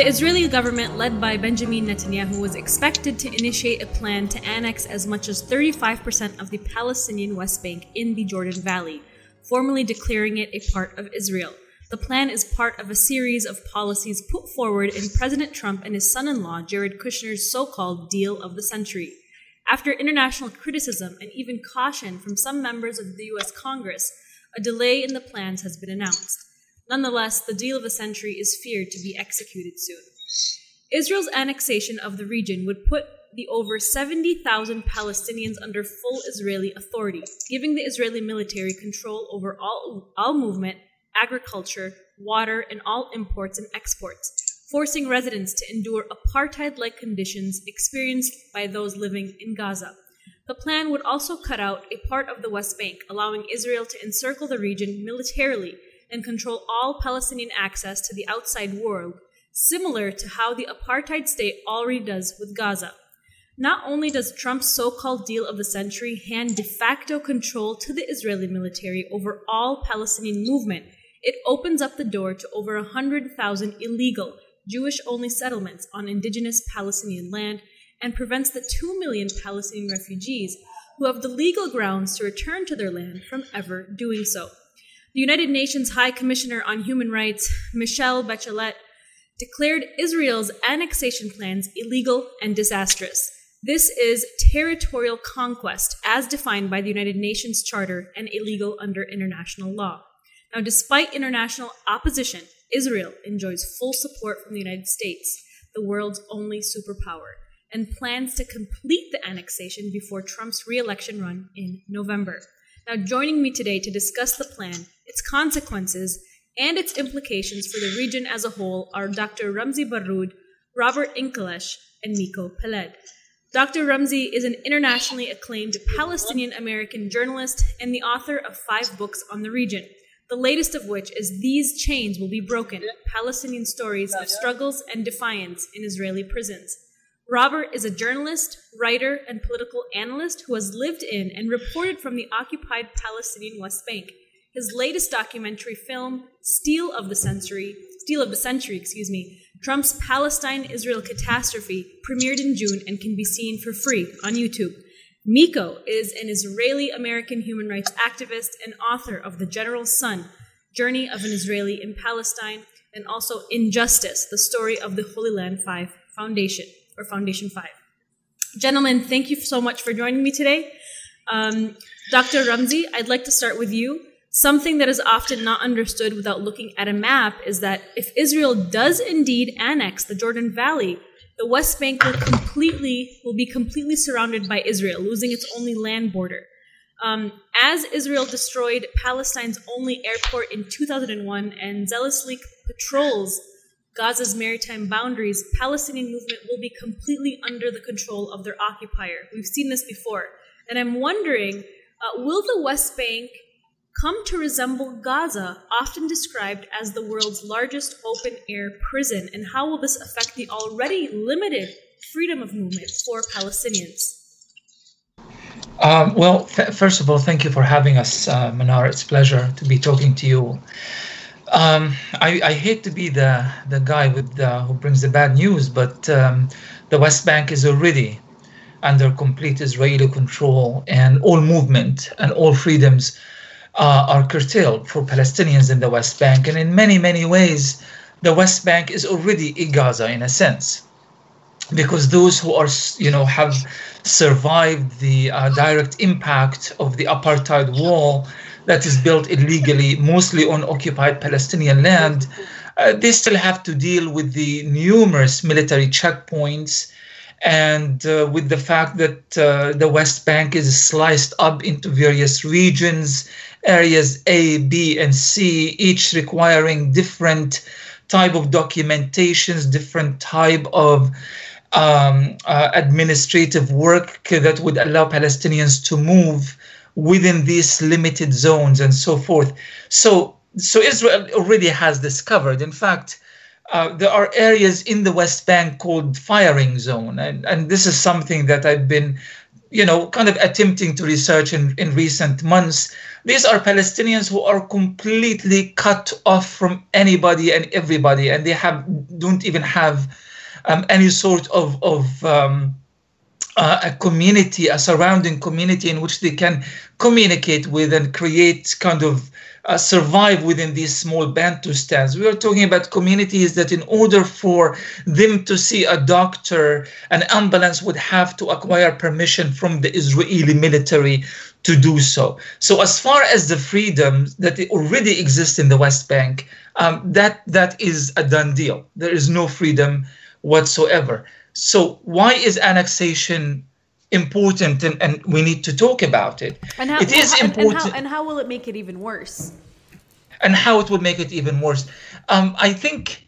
The Israeli government, led by Benjamin Netanyahu, was expected to initiate a plan to annex as much as 35% of the Palestinian West Bank in the Jordan Valley, formally declaring it a part of Israel. The plan is part of a series of policies put forward in President Trump and his son in law, Jared Kushner's so called deal of the century. After international criticism and even caution from some members of the US Congress, a delay in the plans has been announced. Nonetheless, the deal of the century is feared to be executed soon. Israel's annexation of the region would put the over 70,000 Palestinians under full Israeli authority, giving the Israeli military control over all, all movement agriculture, water, and all imports and exports, forcing residents to endure apartheid like conditions experienced by those living in Gaza. The plan would also cut out a part of the West Bank, allowing Israel to encircle the region militarily and control all Palestinian access to the outside world, similar to how the apartheid state already does with Gaza. Not only does Trump's so called deal of the century hand de facto control to the Israeli military over all Palestinian movement, it opens up the door to over 100,000 illegal, Jewish only settlements on indigenous Palestinian land and prevents the 2 million Palestinian refugees who have the legal grounds to return to their land from ever doing so. The United Nations High Commissioner on Human Rights, Michelle Bachelet, declared Israel's annexation plans illegal and disastrous. This is territorial conquest as defined by the United Nations Charter and illegal under international law. Now, despite international opposition, Israel enjoys full support from the United States, the world's only superpower, and plans to complete the annexation before Trump's re-election run in November. Now, joining me today to discuss the plan, its consequences, and its implications for the region as a whole are Dr. Ramzy Baroud, Robert Inlakesh, and Miko Peled. Dr. Ramzy is an internationally acclaimed Palestinian American journalist and the author of five books on the region the latest of which is These Chains Will Be Broken Palestinian Stories of Struggles and Defiance in Israeli Prisons. Robert is a journalist, writer, and political analyst who has lived in and reported from the occupied Palestinian West Bank. His latest documentary film, Steel of the Century, Steal of the Century, excuse me, Trump's Palestine-Israel catastrophe, premiered in June and can be seen for free on YouTube. Miko is an Israeli American human rights activist and author of The General Son Journey of an Israeli in Palestine, and also Injustice, the story of the Holy Land 5 Foundation, or Foundation 5. Gentlemen, thank you so much for joining me today. Um, Dr. Ramzy, I'd like to start with you. Something that is often not understood without looking at a map is that if Israel does indeed annex the Jordan Valley, the West Bank will completely will be completely surrounded by Israel, losing its only land border. Um, as Israel destroyed Palestine's only airport in 2001 and zealously patrols Gaza's maritime boundaries, Palestinian movement will be completely under the control of their occupier. We've seen this before, and I'm wondering, uh, will the West Bank come to resemble Gaza, often described as the world's largest open air prison, and how will this affect the already limited freedom of movement for Palestinians? Um, well, th- first of all, thank you for having us, uh, Manar. It's a pleasure to be talking to you. Um, I, I, hate to be the, the guy with the, who brings the bad news, but um, the West Bank is already under complete Israeli control, and all movement and all freedoms uh, are curtailed for Palestinians in the West Bank. And in many, many ways, the West Bank is already in Gaza in a sense, because those who are, you know, have survived the uh, direct impact of the apartheid wall that is built illegally, mostly on occupied Palestinian land, uh, they still have to deal with the numerous military checkpoints and uh, with the fact that uh, the West Bank is sliced up into various regions areas A, B, and C, each requiring different type of documentations, different type of um, uh, administrative work that would allow Palestinians to move within these limited zones and so forth. So, so Israel already has discovered. In fact, uh, there are areas in the West Bank called firing zone, and, and this is something that I've been, you know, kind of attempting to research in, in recent months These are Palestinians who are completely cut off from anybody and everybody, and they have don't even have um, any sort of of um, uh, a community, a surrounding community in which they can communicate with and create kind of uh, survive within these small Bantustans. We are talking about communities that, in order for them to see a doctor, an ambulance would have to acquire permission from the Israeli military to do so. So, as far as the freedoms that already exist in the West Bank, um, that that is a done deal. There is no freedom whatsoever. So, why is annexation important and, and we need to talk about it. And how, it is and, important. And how, and how, will it make it even worse? And how it would make it even worse. Um, I think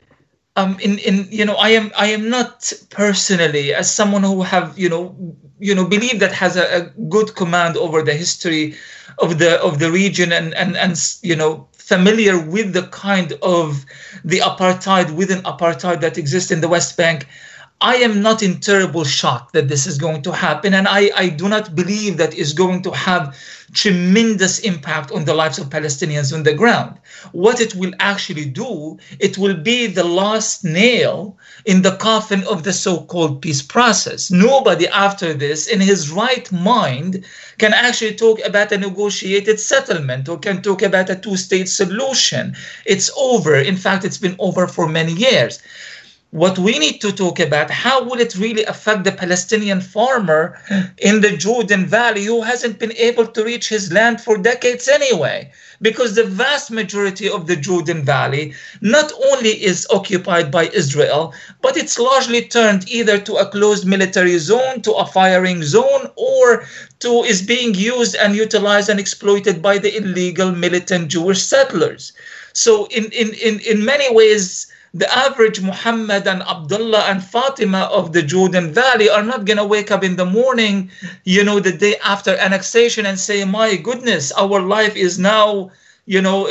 um, in, in you know I am I am not personally as someone who have you know you know believe that has a, a good command over the history of the of the region and and and you know familiar with the kind of the apartheid within apartheid that exists in the West Bank. I am not in terrible shock that this is going to happen, and I, I do not believe that is going to have tremendous impact on the lives of Palestinians on the ground. What it will actually do, it will be the last nail in the coffin of the so-called peace process. Nobody after this, in his right mind, can actually talk about a negotiated settlement or can talk about a two-state solution. It's over. In fact, it's been over for many years what we need to talk about how will it really affect the palestinian farmer in the jordan valley who hasn't been able to reach his land for decades anyway? Because the vast majority of the jordan valley not only is occupied by israel but it's largely turned either to a closed military zone to a firing zone or to is being used and utilized and exploited by the illegal militant jewish settlers. So in in in, in many ways the average Muhammad and Abdullah and Fatima of the Jordan Valley are not going to wake up in the morning, you know, the day after annexation and say, my goodness, our life is now, you know,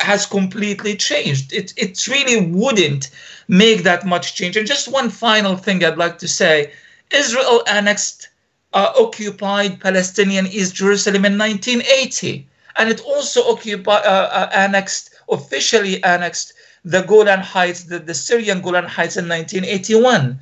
has completely changed. It, it really wouldn't make that much change. And just one final thing I'd like to say Israel annexed uh, occupied Palestinian East Jerusalem in 1980. And it also occupied, uh, uh, annexed, officially annexed the Golan Heights, the, the Syrian Golan Heights in 1981.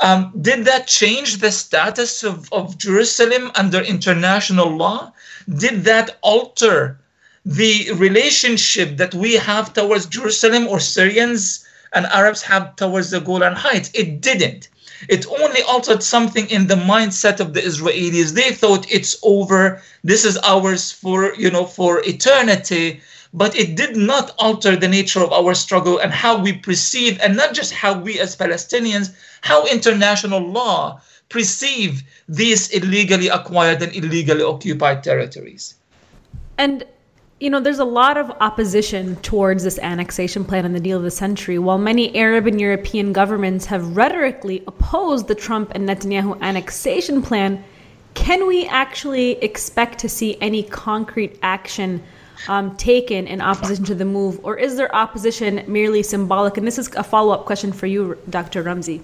Um, did that change the status of, of Jerusalem under international law? Did that alter the relationship that we have towards Jerusalem or Syrians and Arabs have towards the Golan Heights? It didn't. It only altered something in the mindset of the Israelis. They thought it's over. This is ours for you know for eternity but it did not alter the nature of our struggle and how we perceive, and not just how we as Palestinians, how international law perceive these illegally acquired and illegally occupied territories. And you know, there's a lot of opposition towards this annexation plan and the deal of the century. While many Arab and European governments have rhetorically opposed the Trump and Netanyahu annexation plan, can we actually expect to see any concrete action um, taken in opposition to the move, or is their opposition merely symbolic? And this is a follow up question for you, Dr. Ramzy.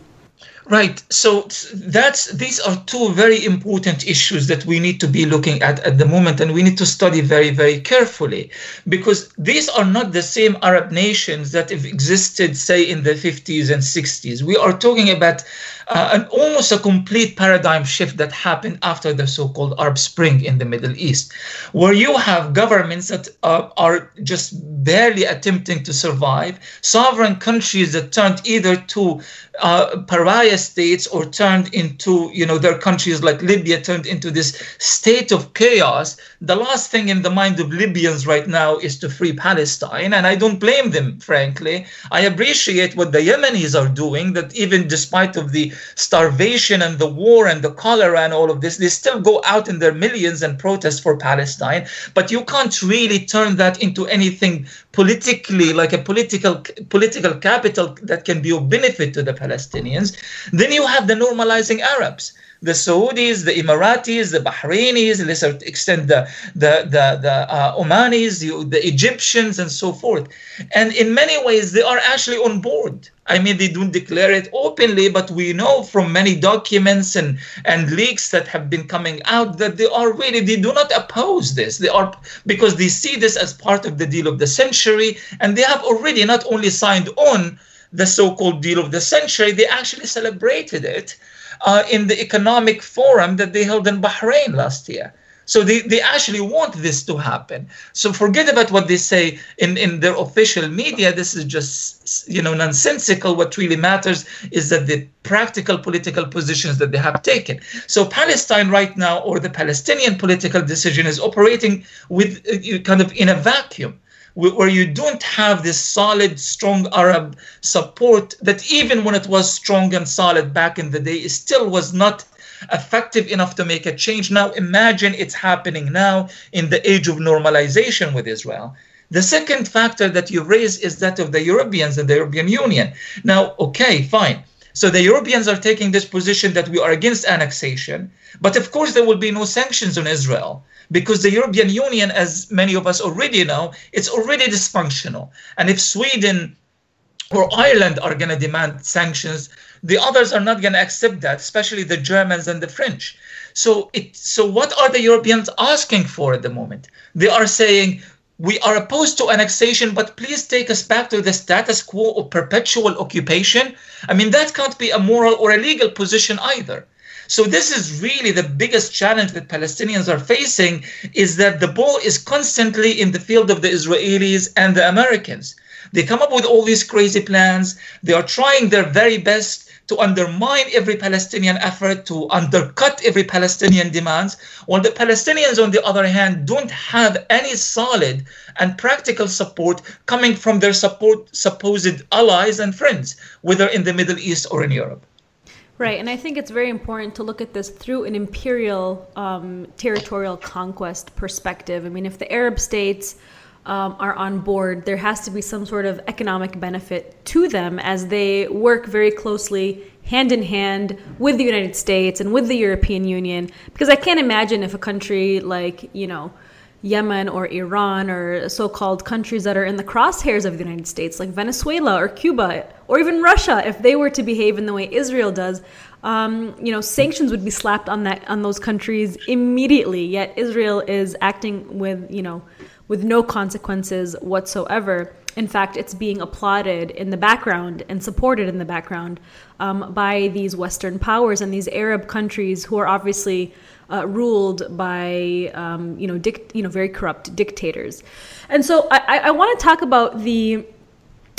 Right. So that's these are two very important issues that we need to be looking at at the moment, and we need to study very, very carefully, because these are not the same Arab nations that have existed, say, in the 50s and 60s. We are talking about uh, an almost a complete paradigm shift that happened after the so-called Arab Spring in the Middle East, where you have governments that uh, are just barely attempting to survive, sovereign countries that turned either to uh, pariah states or turned into, you know, their countries like Libya turned into this state of chaos. The last thing in the mind of Libyans right now is to free Palestine. And I don't blame them, frankly. I appreciate what the Yemenis are doing, that even despite of the starvation and the war and the cholera and all of this, they still go out in their millions and protest for Palestine. But you can't really turn that into anything politically, like a political political capital that can be of benefit to the Palestinians. Then you have the normalizing Arabs the Saudis, the Emiratis, the Bahrainis, let's extend the the the, the uh, Omanis, the, the Egyptians, and so forth. And in many ways, they are actually on board. I mean, they don't declare it openly, but we know from many documents and and leaks that have been coming out that they are really they do not oppose this. They are because they see this as part of the deal of the century, and they have already not only signed on the so-called deal of the century, they actually celebrated it uh, in the economic forum that they held in Bahrain last year. So they, they actually want this to happen. So forget about what they say in, in their official media. This is just you know nonsensical. What really matters is that the practical political positions that they have taken. So Palestine right now, or the Palestinian political decision, is operating with uh, kind of in a vacuum where you don't have this solid, strong Arab support that even when it was strong and solid back in the day, it still was not effective enough to make a change. Now imagine it's happening now in the age of normalization with Israel. The second factor that you raise is that of the Europeans and the European Union. Now, okay, fine. So the Europeans are taking this position that we are against annexation, but of course there will be no sanctions on Israel because the European Union, as many of us already know, it's already dysfunctional. And if Sweden or Ireland are going to demand sanctions, the others are not going to accept that, especially the Germans and the French. So it so what are the Europeans asking for at the moment? They are saying we are opposed to annexation, but please take us back to the status quo of perpetual occupation. I mean, that can't be a moral or a legal position either. So this is really the biggest challenge that Palestinians are facing is that the ball is constantly in the field of the Israelis and the Americans. They come up with all these crazy plans. They are trying their very best to undermine every Palestinian effort, to undercut every Palestinian demands, while the Palestinians, on the other hand, don't have any solid and practical support coming from their support, supposed allies and friends, whether in the Middle East or in Europe. Right, and I think it's very important to look at this through an imperial um, territorial conquest perspective. I mean, if the Arab states um, are on board, there has to be some sort of economic benefit to them as they work very closely hand in hand with the United States and with the European Union. Because I can't imagine if a country like, you know, Yemen or Iran or so called countries that are in the crosshairs of the United States, like Venezuela or Cuba or even Russia, if they were to behave in the way Israel does, um, you know, sanctions would be slapped on that on those countries immediately. Yet Israel is acting with, you know, with no consequences whatsoever. In fact, it's being applauded in the background and supported in the background um, by these Western powers and these Arab countries who are obviously uh, ruled by um, you know dic- you know very corrupt dictators. And so I, I want to talk about the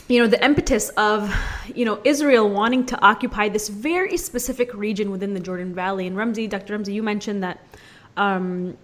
you know the impetus of you know Israel wanting to occupy this very specific region within the Jordan Valley. And Ramzy, Dr. Ramzy, you mentioned that. Um,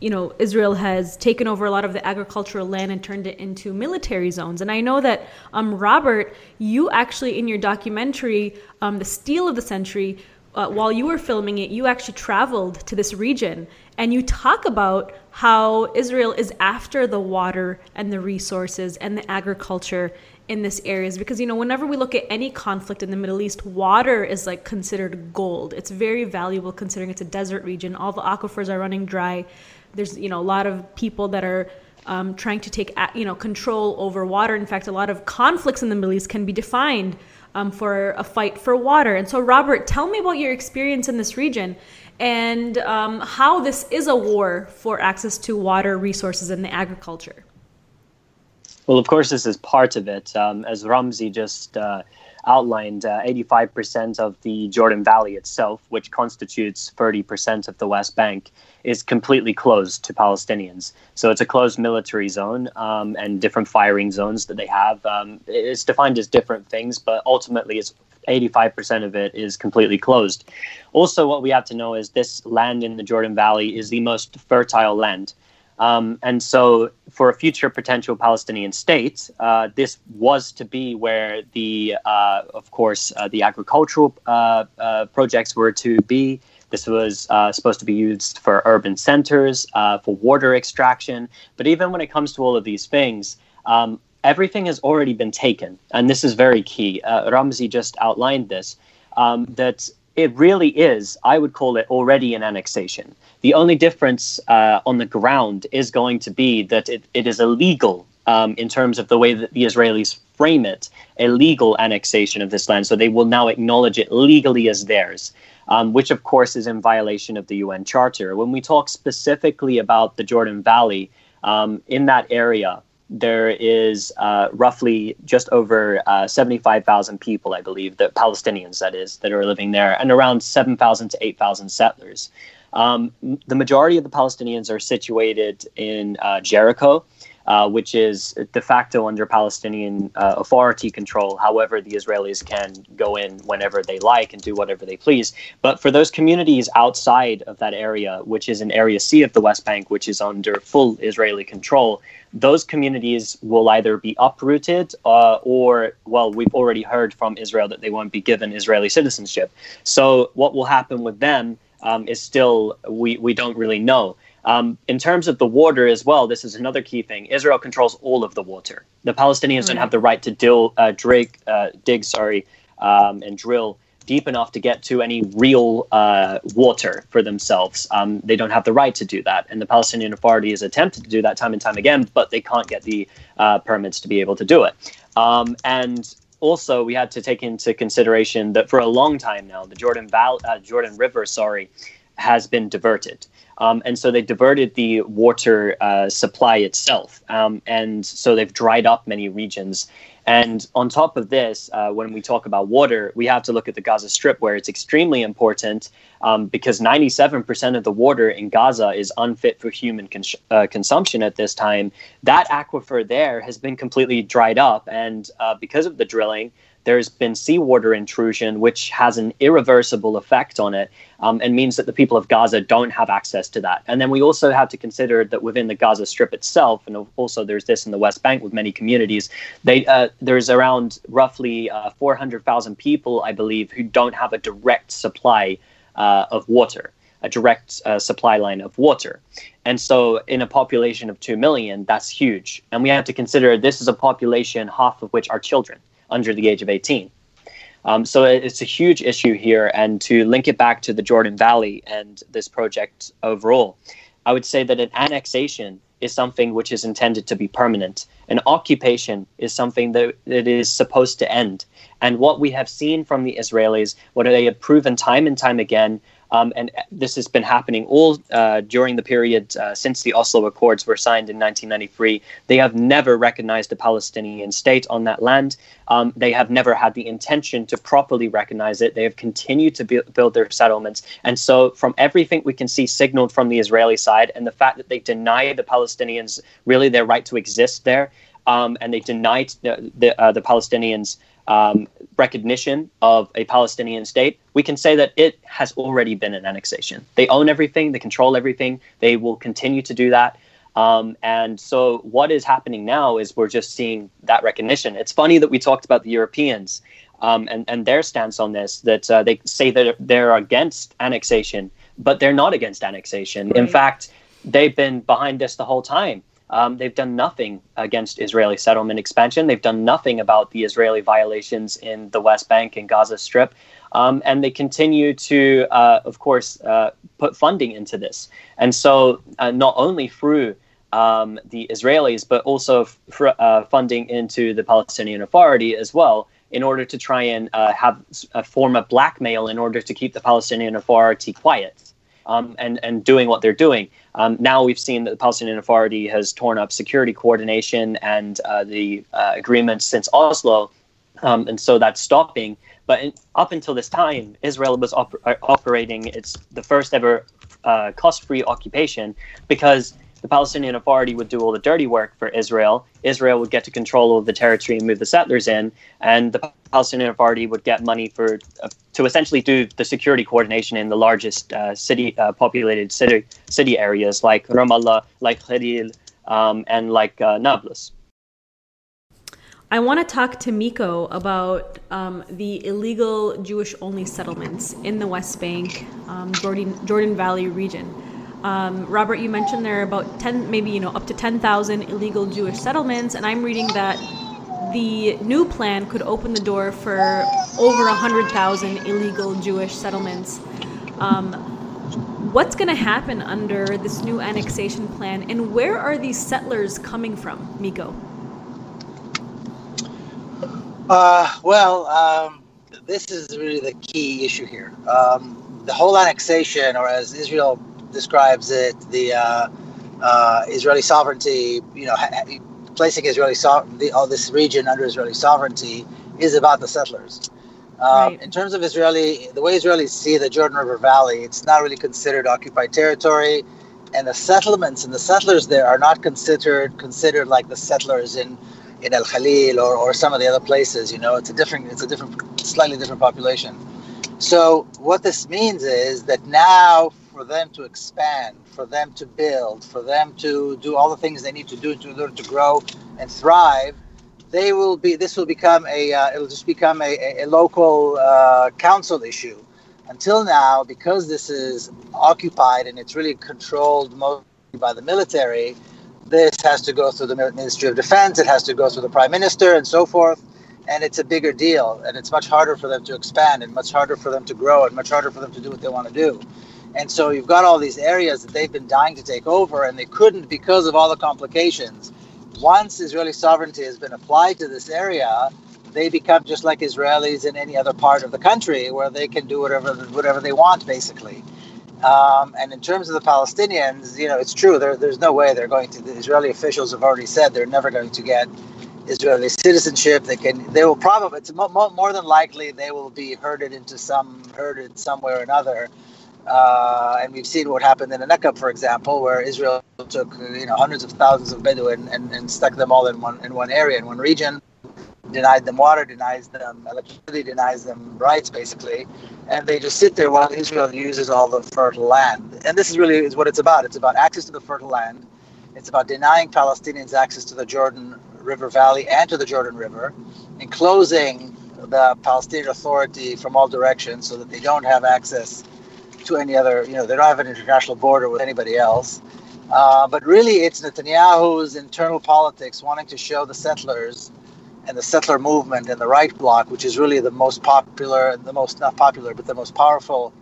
you know, Israel has taken over a lot of the agricultural land and turned it into military zones. And I know that, um, Robert, you actually in your documentary, um, The Steal of the Century, uh, while you were filming it, you actually traveled to this region and you talk about how Israel is after the water and the resources and the agriculture in this area is because you know whenever we look at any conflict in the Middle East, water is like considered gold. It's very valuable considering it's a desert region. All the aquifers are running dry. There's you know a lot of people that are um, trying to take you know control over water. In fact, a lot of conflicts in the Middle East can be defined um, for a fight for water. And so, Robert, tell me about your experience in this region and um, how this is a war for access to water resources and the agriculture. Well, of course, this is part of it. Um, as Ramzy just uh, outlined, uh, 85% of the Jordan Valley itself, which constitutes 30% of the West Bank, is completely closed to Palestinians. So it's a closed military zone um, and different firing zones that they have. Um, it's defined as different things, but ultimately it's 85% of it is completely closed. Also, what we have to know is this land in the Jordan Valley is the most fertile land. Um, and so, for a future potential Palestinian state, uh, this was to be where the, uh, of course, uh, the agricultural uh, uh, projects were to be. This was uh, supposed to be used for urban centers, for water extraction. But even when it comes to all of these things, um, everything has already been taken. And this is very key. Ramzy just outlined this um, that it really is, I would call it already an annexation. The only difference uh, on the ground is going to be that it, it is illegal um, in terms of the way that the Israelis frame it, a legal annexation of this land. So they will now acknowledge it legally as theirs, um, which of course is in violation of the UN Charter. When we talk specifically about the Jordan Valley, um, in that area, there is uh, roughly just over uh, 75,000 people, I believe, the Palestinians, that is, that are living there, and around 7,000 to 8,000 settlers. Um, the majority of the Palestinians are situated in uh, Jericho, uh, which is de facto under Palestinian uh, authority control. However, the Israelis can go in whenever they like and do whatever they please. But for those communities outside of that area, which is in Area C of the West Bank, which is under full Israeli control, those communities will either be uprooted uh, or, well, we've already heard from Israel that they won't be given Israeli citizenship. So, what will happen with them um, is still, we, we don't really know. Um, in terms of the water as well, this is another key thing. Israel controls all of the water. The Palestinians don't have the right to dill, uh, dig, uh, dig, sorry, um, and drill deep enough to get to any real uh, water for themselves. Um, they don't have the right to do that, and the Palestinian Authority has attempted to do that time and time again, but they can't get the uh, permits to be able to do it. Um, and also, we had to take into consideration that for a long time now, the Jordan Val- uh, Jordan River, sorry, has been diverted. Um, and so they diverted the water uh, supply itself. Um, and so they've dried up many regions. And on top of this, uh, when we talk about water, we have to look at the Gaza Strip, where it's extremely important um, because 97% of the water in Gaza is unfit for human cons- uh, consumption at this time. That aquifer there has been completely dried up. And uh, because of the drilling, there's been seawater intrusion, which has an irreversible effect on it um, and means that the people of Gaza don't have access to that. And then we also have to consider that within the Gaza Strip itself, and also there's this in the West Bank with many communities, they, uh, there's around roughly uh, 400,000 people, I believe, who don't have a direct supply uh, of water a direct uh, supply line of water. And so, in a population of 2 million, that's huge. And we have to consider this is a population, half of which are children under the age of 18. Um, so it's a huge issue here. And to link it back to the Jordan Valley and this project overall, I would say that an annexation is something which is intended to be permanent. An occupation is something that, that is supposed to end. And what we have seen from the Israelis, what they have proven time and time again, um, and this has been happening all uh, during the period uh, since the Oslo Accords were signed in 1993. They have never recognized a Palestinian state on that land. Um, they have never had the intention to properly recognize it. They have continued to bu- build their settlements. And so, from everything we can see signaled from the Israeli side and the fact that they deny the Palestinians really their right to exist there, um, and they denied the, the, uh, the Palestinians um, recognition of a Palestinian state, we can say that it has already been an annexation. They own everything, they control everything, they will continue to do that. Um, and so, what is happening now is we're just seeing that recognition. It's funny that we talked about the Europeans um, and, and their stance on this, that uh, they say that they're against annexation, but they're not against annexation. Right. In fact, they've been behind this the whole time. Um, they've done nothing against Israeli settlement expansion. They've done nothing about the Israeli violations in the West Bank and Gaza Strip. Um, and they continue to, uh, of course, uh, put funding into this. And so, uh, not only through um, the Israelis, but also f- uh, funding into the Palestinian Authority as well, in order to try and uh, have a form of blackmail in order to keep the Palestinian Authority quiet um, and and doing what they're doing. Um, now we've seen that the Palestinian Authority has torn up security coordination and uh, the uh, agreements since Oslo, um, and so that's stopping. But in, up until this time, Israel was op- uh, operating its the first ever uh, cost-free occupation because the Palestinian Authority would do all the dirty work for Israel. Israel would get to control of the territory and move the settlers in, and the Palestinian Authority would get money for uh, to essentially do the security coordination in the largest uh, city uh, populated city city areas like Ramallah, like Khalil, um, and like uh, Nablus. I want to talk to Miko about um, the illegal Jewish only settlements in the West Bank, um, Jordan, Jordan Valley region. Um, Robert, you mentioned there are about 10, maybe, you know, up to 10,000 illegal Jewish settlements, and I'm reading that the new plan could open the door for over 100,000 illegal Jewish settlements. Um, what's going to happen under this new annexation plan, and where are these settlers coming from, Miko? Uh, well, um, this is really the key issue here. Um, the whole annexation, or as Israel describes it, the uh, uh, Israeli sovereignty, you know, ha- placing Israeli so- the, all this region under Israeli sovereignty, is about the settlers. Um, right. In terms of Israeli, the way Israelis see the Jordan River Valley, it's not really considered occupied territory, and the settlements and the settlers there are not considered considered like the settlers in in El Khalil or, or some of the other places. You know, it's a different, it's a different, slightly different population. So what this means is that now, for them to expand, for them to build, for them to do all the things they need to do in order to grow and thrive, they will be this will become a uh, it'll just become a, a, local uh, council issue. Until now because this is occupied and it's really controlled mostly by the military this has to go through the ministry of defense it has to go through the prime minister and so forth and it's a bigger deal and it's much harder for them to expand and much harder for them to grow and much harder for them to do what they want to do and so you've got all these areas that they've been dying to take over and they couldn't because of all the complications once Israeli sovereignty has been applied to this area, they become just like Israelis in any other part of the country, where they can do whatever whatever they want, basically. Um, and in terms of the Palestinians, you know, it's true. There, there's no way they're going to. The Israeli officials have already said they're never going to get Israeli citizenship. They can. They will probably. It's more, more than likely they will be herded into some herded somewhere or another uh, and we've seen what happened in Negev, for example, where Israel took you know hundreds of thousands of Bedouin and, and stuck them all in one in one area in one region, denied them water, denies them electricity, denies them rights, basically, and they just sit there while Israel uses all the fertile land. And this is really is what it's about. It's about access to the fertile land. It's about denying Palestinians access to the Jordan River Valley and to the Jordan River, enclosing the Palestinian Authority from all directions so that they don't have access to any other, you know, they don't have an international border with anybody else. Uh, but really, it's Netanyahu's internal politics wanting to show the settlers and the settler movement and the right bloc, which is really the most popular, the most not popular, but the most powerful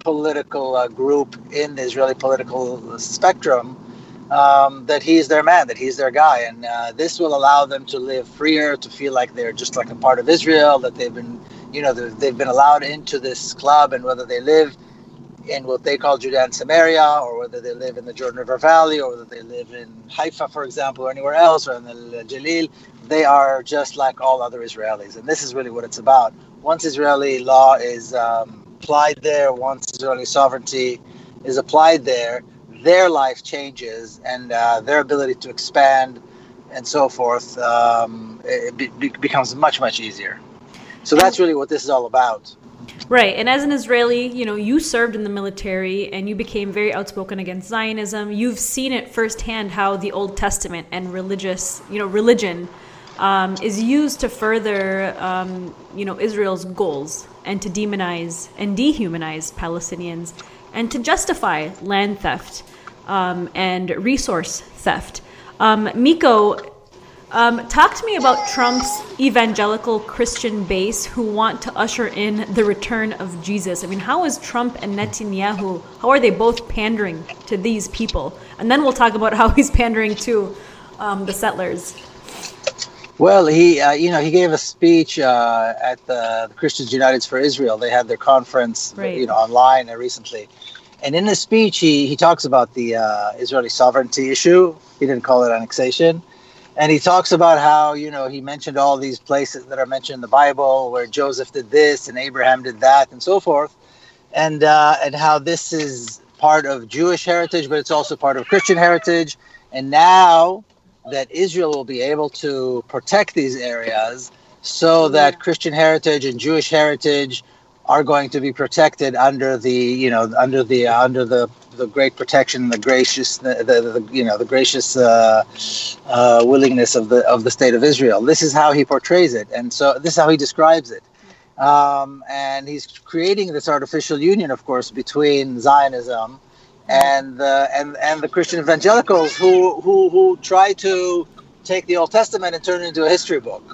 political uh, group in the Israeli political spectrum, um, that he's their man, that he's their guy, and uh, this will allow them to live freer, to feel like they're just like a part of Israel, that they've been you know, they've been allowed into this club, and whether they live in what they call Judea and Samaria, or whether they live in the Jordan River Valley, or whether they live in Haifa, for example, or anywhere else, or in the Jalil, they are just like all other Israelis. And this is really what it's about. Once Israeli law is um, applied there, once Israeli sovereignty is applied there, their life changes and uh, their ability to expand and so forth um, it be- becomes much, much easier. So that's really what this is all about. Right. And as an Israeli, you know, you served in the military and you became very outspoken against Zionism. You've seen it firsthand how the Old Testament and religious, you know, religion um, is used to further, um, you know, Israel's goals and to demonize and dehumanize Palestinians and to justify land theft um, and resource theft. Um, Miko, um, talk to me about Trump's evangelical Christian base who want to usher in the return of Jesus. I mean, how is Trump and Netanyahu, how are they both pandering to these people? And then we'll talk about how he's pandering to um, the settlers. Well, he, uh, you know, he gave a speech uh, at the, the, Christians United for Israel. They had their conference, right. you know, online recently. And in his speech, he, he talks about the uh, Israeli sovereignty issue. He didn't call it annexation and he talks about how you know he mentioned all these places that are mentioned in the Bible where Joseph did this and Abraham did that and so forth, and uh, and how this is part of Jewish heritage, but it's also part of Christian heritage. And now that Israel will be able to protect these areas, so that Christian heritage and Jewish heritage are going to be protected under the you know under the uh, under the the great protection, the gracious, the, the, the you know, the gracious uh, uh, willingness of the of the state of Israel. This is how he portrays it, and so this is how he describes it. Um, and he's creating this artificial union, of course, between Zionism and the and and the Christian evangelicals who who who try to take the Old Testament and turn it into a history book.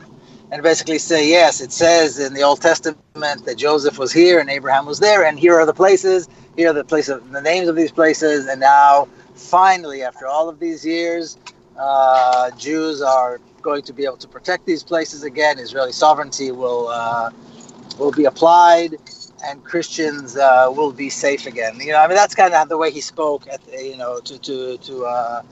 and basically say, yes, it says in the Old Testament that Joseph was here and Abraham was there, and here are the places, here are the place of the names of these places, and now finally, after all of these years, uh, Jews are going to be able to protect these places again. Israeli sovereignty will uh, will be applied, and Christians uh, will be safe again. You know, I mean, that's kind of the way he spoke at you know to to to uh,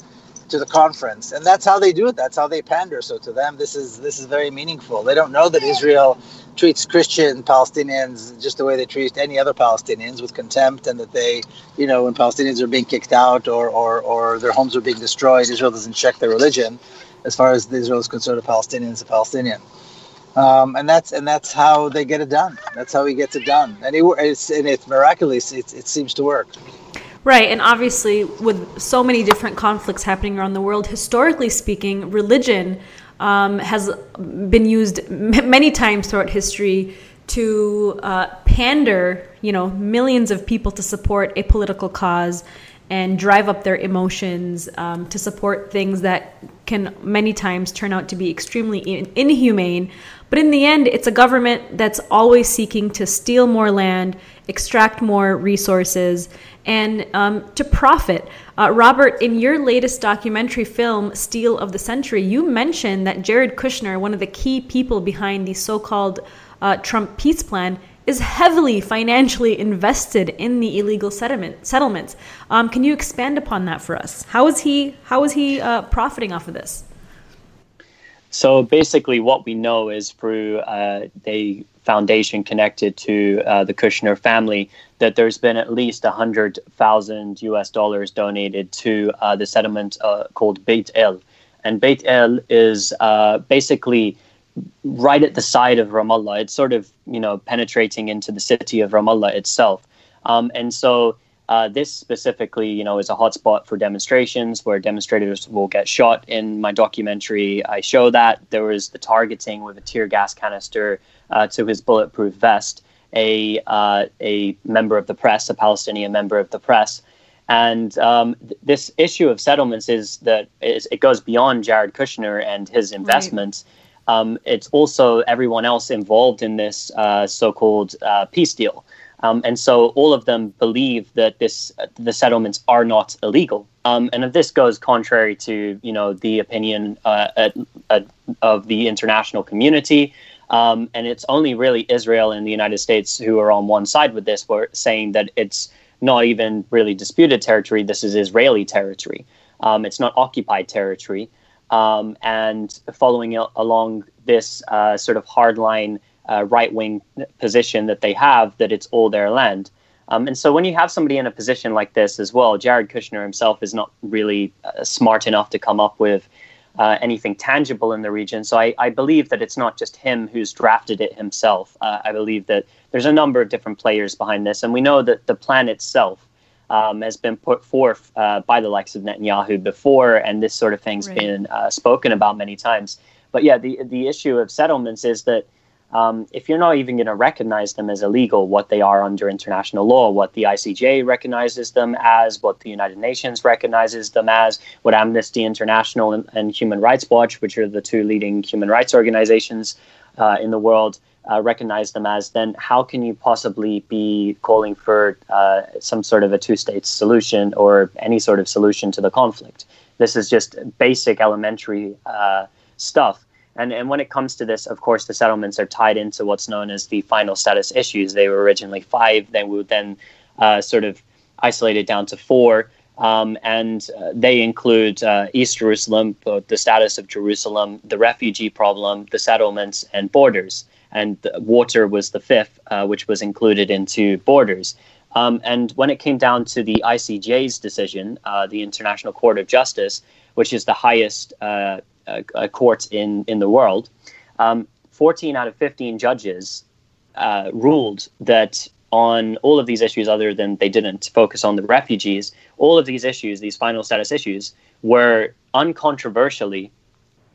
to the conference, and that's how they do it. That's how they pander. So to them, this is this is very meaningful. They don't know that Israel treats Christian Palestinians just the way they treat any other Palestinians with contempt, and that they, you know, when Palestinians are being kicked out or or, or their homes are being destroyed, Israel doesn't check their religion. As far as Israel is concerned, a Palestinian is a Palestinian. Um, and that's and that's how they get it done. That's how he gets it done, and, it, it's and it's miraculous. It, it seems to work. Right, and obviously, with so many different conflicts happening around the world, historically speaking, religion um, has been used m- many times throughout history to uh, pander, you know, millions of people to support a political cause and drive up their emotions um, to support things that can many times turn out to be extremely in- inhumane. But in the end, it's a government that's always seeking to steal more land, extract more resources, and um, to profit. Uh, Robert, in your latest documentary film, Steal of the Century, you mentioned that Jared Kushner, one of the key people behind the so called uh, Trump peace plan, is heavily financially invested in the illegal settlement settlements. Um, can you expand upon that for us? How is he how is he uh, profiting off of this? So basically, what we know is through uh, the foundation connected to uh, the Kushner family that there's been at least a hundred thousand U.S. dollars donated to uh, the settlement uh, called Beit El, and Beit El is uh, basically right at the side of Ramallah. It's sort of you know penetrating into the city of Ramallah itself, um, and so uh, this specifically, you know, is a hotspot for demonstrations where demonstrators will get shot. In my documentary, I show that there was the targeting with a tear gas canister uh, to his bulletproof vest. A uh, a member of the press, a Palestinian member of the press, and um, th- this issue of settlements is that is, it goes beyond Jared Kushner and his investments. Right um, it's also everyone else involved in this uh, so-called uh, peace deal. Um, and so all of them believe that this uh, the settlements are not illegal. Um, and if this goes contrary to you know the opinion uh, at, at, of the international community, um, and it's only really Israel and the United States who are on one side with this, we're saying that it's not even really disputed territory. This is Israeli territory. Um, it's not occupied territory um, and following along this uh, sort of hardline uh, right wing position that they have, that it's all their land. Um, and so when you have somebody in a position like this as well, Jared Kushner himself is not really uh, smart enough to come up with uh, anything tangible in the region. So I, I, believe that it's not just him who's drafted it himself. Uh, I believe that there's a number of different players behind this. And we know that the plan itself um, has been put forth uh, by the likes of Netanyahu before, and this sort of thing's right. been uh, spoken about many times. But yeah, the the issue of settlements is that um, if you're not even going to recognize them as illegal, what they are under international law, what the ICJ recognizes them as, what the United Nations recognizes them as, what Amnesty International and, and Human Rights Watch, which are the two leading human rights organizations uh, in the world, uh, recognize them as, then how can you possibly be calling for uh, some sort of a two state solution or any sort of solution to the conflict? This is just basic elementary uh, stuff. And, and when it comes to this, of course, the settlements are tied into what's known as the final status issues. They were originally five, then we would then uh, sort of isolated down to four. Um, and uh, they include uh, East Jerusalem, the status of Jerusalem, the refugee problem, the settlements, and borders and water was the fifth, uh, which was included into borders. Um, and when it came down to the ICJ's decision, uh, the International Court of Justice, which is the highest uh, uh court in, in the world, um, 14 out of 15 judges uh, ruled that on all of these issues, other than they didn't focus on the refugees, all of these issues, these final status issues, were uncontroversially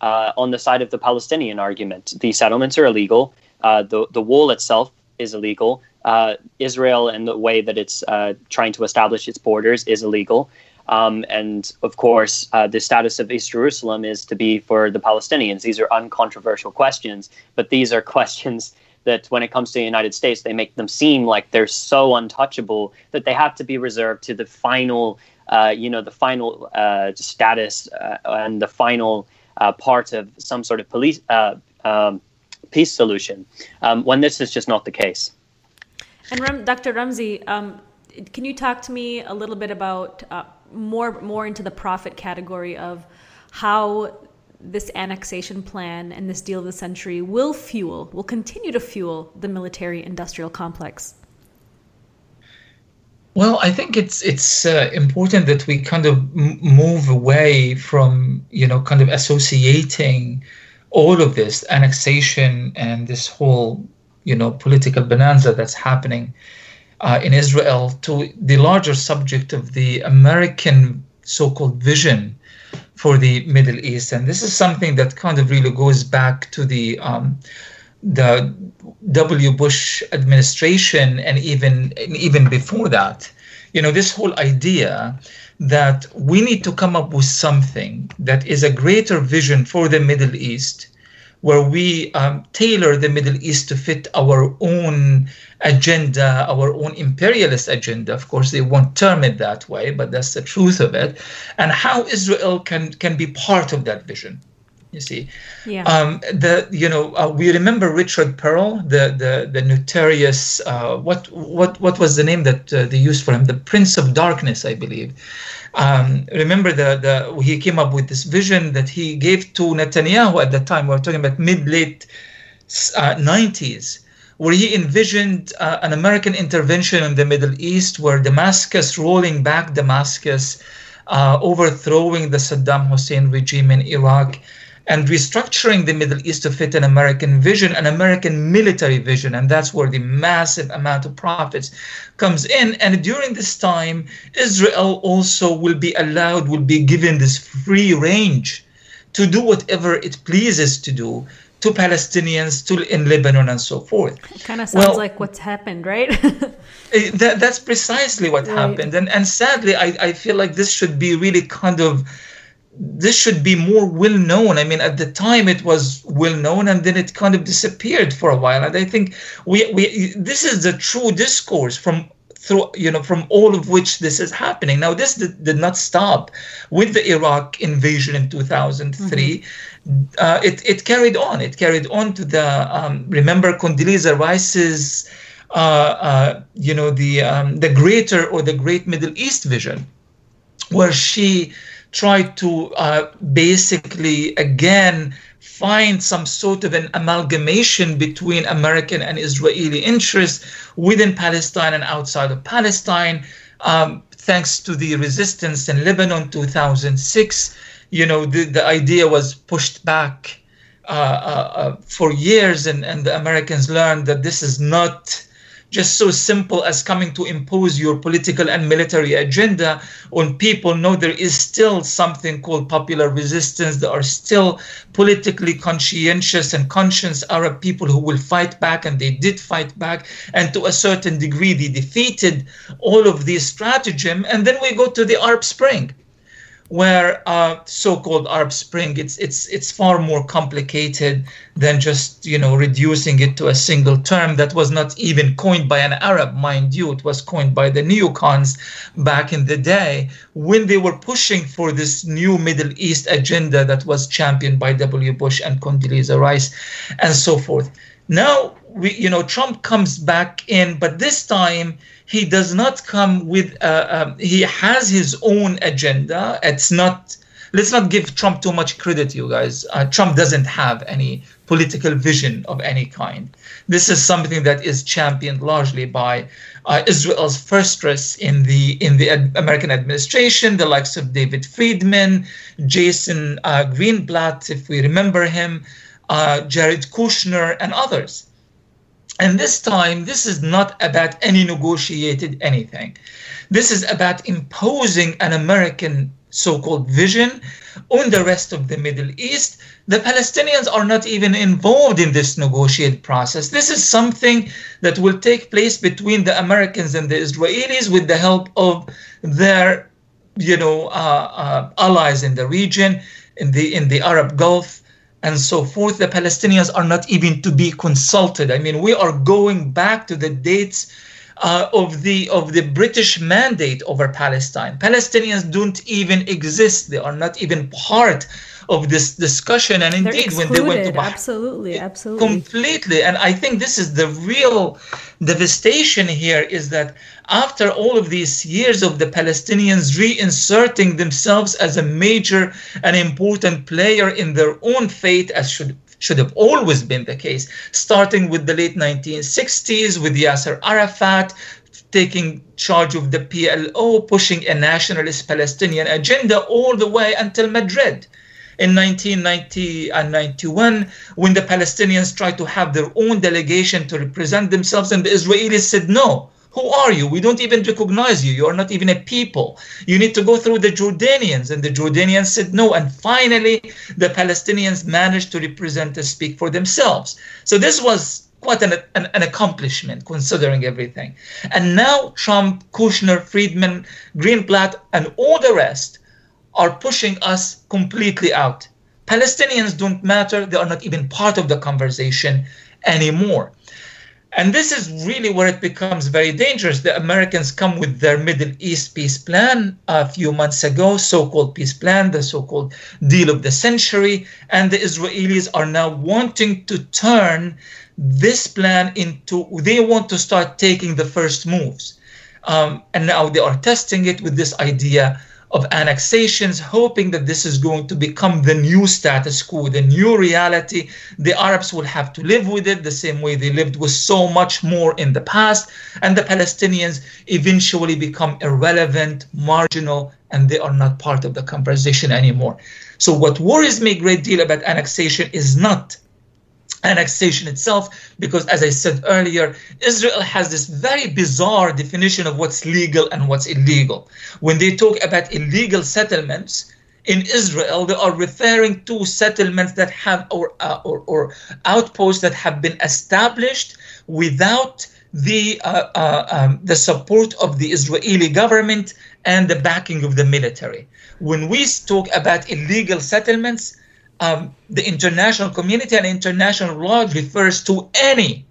uh, on the side of the Palestinian argument. The settlements are illegal. Uh, the the wall itself is illegal. Uh, Israel and the way that it's uh, trying to establish its borders is illegal. Um, and of course, uh, the status of East Jerusalem is to be for the Palestinians. These are uncontroversial questions, but these are questions that when it comes to the United States, they make them seem like they're so untouchable that they have to be reserved to the final, uh, you know, the final uh, status uh, and the final uh, part of some sort of police uh, um, peace solution. Um, when this is just not the case. And Dr. Ramzy, um, can you talk to me a little bit about more more into the profit category of how this annexation plan and this deal of the century will fuel, will continue to fuel the military industrial complex? Well, I think it's it's uh, important that we kind of m- move away from you know kind of associating all of this annexation and this whole you know political bonanza that's happening uh, in Israel to the larger subject of the American so-called vision for the Middle East, and this is something that kind of really goes back to the um, the W. Bush administration, and even and even before that. You know, this whole idea that we need to come up with something that is a greater vision for the Middle East where we um, tailor the Middle East to fit our own agenda, our own imperialist agenda. Of course, they won't term it that way, but that's the truth of it. And how Israel can can be part of that vision. You see, yeah. Um, the you know uh, we remember Richard Perle, the the the notorious uh, what what what was the name that uh, they used for him, the Prince of Darkness, I believe. Um, remember the, the he came up with this vision that he gave to Netanyahu at the time. We are talking about mid late uh, 90s, where he envisioned uh, an American intervention in the Middle East, where Damascus, rolling back Damascus, uh, overthrowing the Saddam Hussein regime in Iraq, and restructuring the Middle East to fit an American vision, an American military vision. And that's where the massive amount of profits comes in. And during this time, Israel also will be allowed, will be given this free range to do whatever it pleases to do to Palestinians, to in Lebanon, and so forth. It kind of sounds well, like what's happened, right? That, that's precisely what right. happened. And, and sadly, I, I feel like this should be really kind of this should be more well known. I mean, at the time it was well known, and then it kind of disappeared for a while. And I think we we this is the true discourse from through you know from all of which this is happening. Now, this did, did not stop with the Iraq invasion in 2003. Mm-hmm. Uh, it it carried on. It carried on to the um, remember Condoleezza Rice's. Uh, uh, you know the um, the greater or the great Middle East vision, where she tried to uh, basically again find some sort of an amalgamation between American and Israeli interests within Palestine and outside of Palestine. Um, thanks to the resistance in Lebanon 2006, you know, the, the idea was pushed back uh, uh, uh, for years, and, and the Americans learned that this is not just so simple as coming to impose your political and military agenda on people. No, there is still something called popular resistance. There are still politically conscientious and conscious Arab people who will fight back, and they did fight back. And to a certain degree, they defeated all of these stratagem. And then we go to the Arab Spring where uh, so-called Arab Spring, it's it's it's far more complicated than just you know reducing it to a single term that was not even coined by an Arab, mind you. It was coined by the neocons back in the day when they were pushing for this new Middle East agenda that was championed by W. Bush and Condoleezza Rice, and so forth. Now we, you know, Trump comes back in, but this time he does not come with uh, um, he has his own agenda. It's not let's not give trump too much credit you guys. Uh, trump doesn't have any political vision of any kind. This is something that is championed largely by uh, israel's firsters in the in the american administration the likes of david friedman jason uh, greenblatt if we remember him uh, jared kushner and others and this time, this is not about any negotiated anything. This is about imposing an American so called vision on the rest of the Middle East. The Palestinians are not even involved in this negotiated process. This is something that will take place between the Americans and the Israelis with the help of their you know, uh, uh, allies in the region, in the in the Arab Gulf, and so forth. The Palestinians are not even to be consulted. I mean, we are going back to the dates uh, of the of the British mandate over Palestine. Palestinians don't even exist. They are not even part of this discussion. And indeed, when they went to Bahrain, absolutely, absolutely, completely. And I think this is the real devastation here is that after all of these years of the Palestinians reinserting themselves as a major and important player in their own fate, as should should have always been the case, starting with the late 1960s with Yasser Arafat taking charge of the PLO, pushing a nationalist Palestinian agenda all the way until Madrid in 1990 and 91 when the Palestinians tried to have their own delegation to represent themselves and the Israelis said no who are you? We don't even recognize you. You are not even a people. You need to go through the Jordanians. And the Jordanians said no. And finally, the Palestinians managed to represent and speak for themselves. So this was quite an, an, an, accomplishment considering everything. And now Trump, Kushner, Friedman, Greenblatt, and all the rest are pushing us completely out. Palestinians don't matter. They are not even part of the conversation anymore. And this is really where it becomes very dangerous. The Americans come with their Middle East peace plan a few months ago, so called peace plan, the so called deal of the century. And the Israelis are now wanting to turn this plan into, they want to start taking the first moves. Um, and now they are testing it with this idea of annexations, hoping that this is going to become the new status quo, the new reality. The Arabs will have to live with it the same way they lived with so much more in the past. And the Palestinians eventually become irrelevant, marginal, and they are not part of the conversation anymore. So, what worries me a great deal about annexation is not annexation itself because as i said earlier israel has this very bizarre definition of what's legal and what's illegal. When they talk about illegal settlements in israel they are referring to settlements that have or uh, or, or outposts that have been established without the uh, uh, um, the support of the israeli government and the backing of the military. When we talk about illegal settlements um, the international community and international law refers to any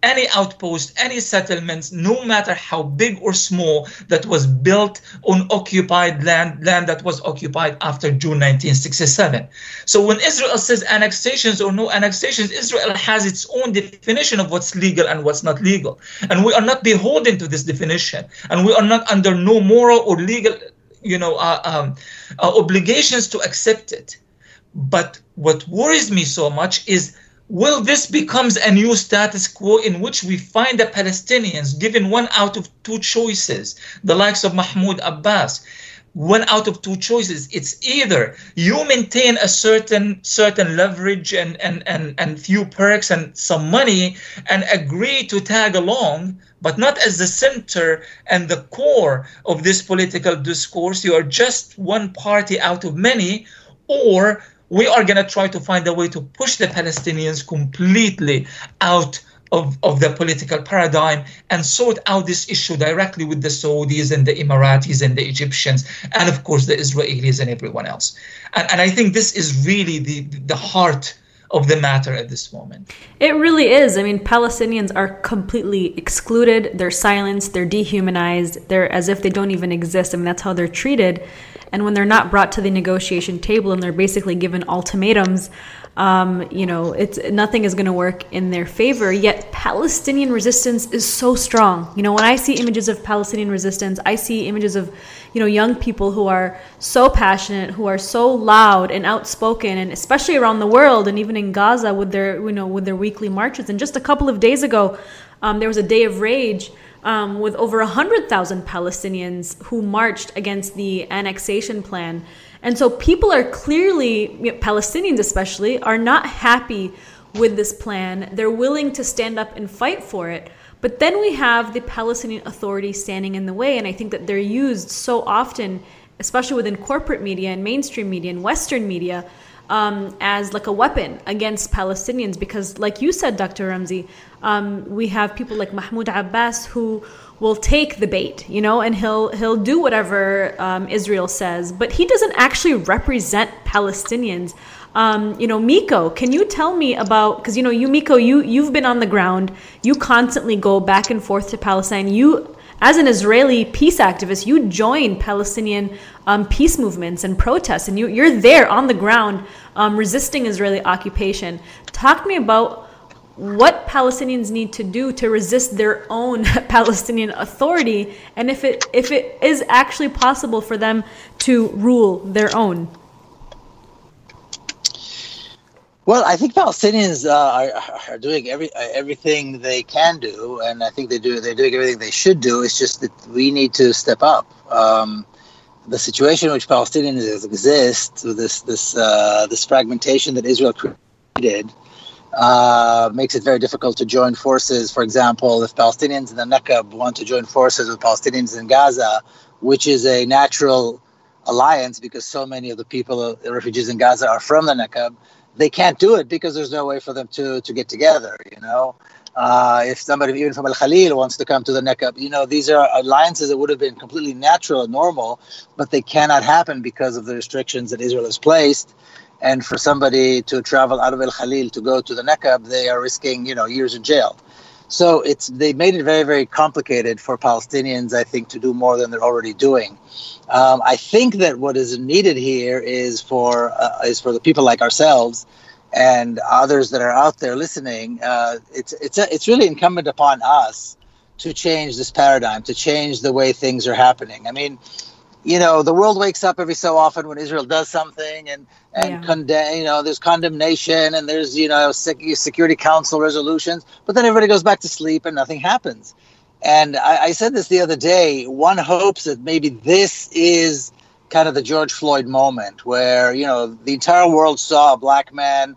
any outpost, any settlements, no matter how big or small, that was built on occupied land, land that was occupied after June 1967. So when Israel says annexations or no annexations, Israel has its own definition of what's legal and what's not legal. And we are not beholden to this definition. And we are not under no moral or legal, you know, uh, um, uh, obligations to accept it. But what worries me so much is will this becomes a new status quo in which we find the Palestinians given one out of two choices, the likes of Mahmoud Abbas, one out of two choices. It's either you maintain a certain certain leverage and and and, and few perks and some money and agree to tag along, but not as the center and the core of this political discourse. You are just one party out of many, or we are going to try to find a way to push the Palestinians completely out of, of the political paradigm and sort out this issue directly with the Saudis and the Emiratis and the Egyptians and of course the Israelis and everyone else. And, and I think this is really the, the heart of the matter at this moment. It really is. I mean, Palestinians are completely excluded, they're silenced, they're dehumanized, they're as if they don't even exist. I mean, that's how they're treated. And when they're not brought to the negotiation table and they're basically given ultimatums, um, you know, it's nothing is going to work in their favor. Yet Palestinian resistance is so strong. You know, when I see images of Palestinian resistance, I see images of, you know, young people who are so passionate, who are so loud and outspoken, and especially around the world, and even in Gaza with their, you know, with their weekly marches. And just a couple of days ago, um, there was a day of rage um, with over 100,000 Palestinians who marched against the annexation plan. And so people are clearly, Palestinians especially, are not happy with this plan. They're willing to stand up and fight for it. But then we have the Palestinian Authority standing in the way. And I think that they're used so often, especially within corporate media and mainstream media and Western media, um, as like a weapon against Palestinians because, like you said, Dr. Ramzy, um, we have people like Mahmoud Abbas who will take the bait, you know, and he'll he'll do whatever um, Israel says, but he doesn't actually represent Palestinians. Um, you know, Miko, can you tell me about because you know you Miko, you you've been on the ground, you constantly go back and forth to Palestine. You as an Israeli peace activist, you join Palestinian um, peace movements and protests, and you, you're there on the ground um, resisting Israeli occupation. Talk to me about what Palestinians need to do to resist their own Palestinian authority, and if it if it is actually possible for them to rule their own. Well, I think Palestinians uh, are, are doing every uh, everything they can do, and I think they do. They're doing everything they should do. It's just that we need to step up. Um, the situation in which Palestinians exist, this this uh, this fragmentation that Israel created, uh, makes it very difficult to join forces. For example, if Palestinians in the Nakab want to join forces with Palestinians in Gaza, which is a natural alliance because so many of the people, the refugees in Gaza, are from the Nakab they can't do it because there's no way for them to to get together. You know, uh, if somebody even from Al Khalil wants to come to the Nakab, you know, these are alliances that would have been completely natural and normal, but they cannot happen because of the restrictions that Israel has placed. And for somebody to travel out of Al Khalil to go to the Nakab, they are risking, you know, years in jail. So it's they made it very very complicated for Palestinians, I think, to do more than they're already doing. Um, I think that what is needed here is for uh, is for the people like ourselves and others that are out there listening. Uh, it's it's a, it's really incumbent upon us to change this paradigm, to change the way things are happening. I mean, you know, the world wakes up every so often when Israel does something, and and yeah. condemn. You know, there's condemnation and there's you know Security Council resolutions, but then everybody goes back to sleep and nothing happens. And I, I said this the other day. One hopes that maybe this is kind of the George Floyd moment, where you know the entire world saw a black man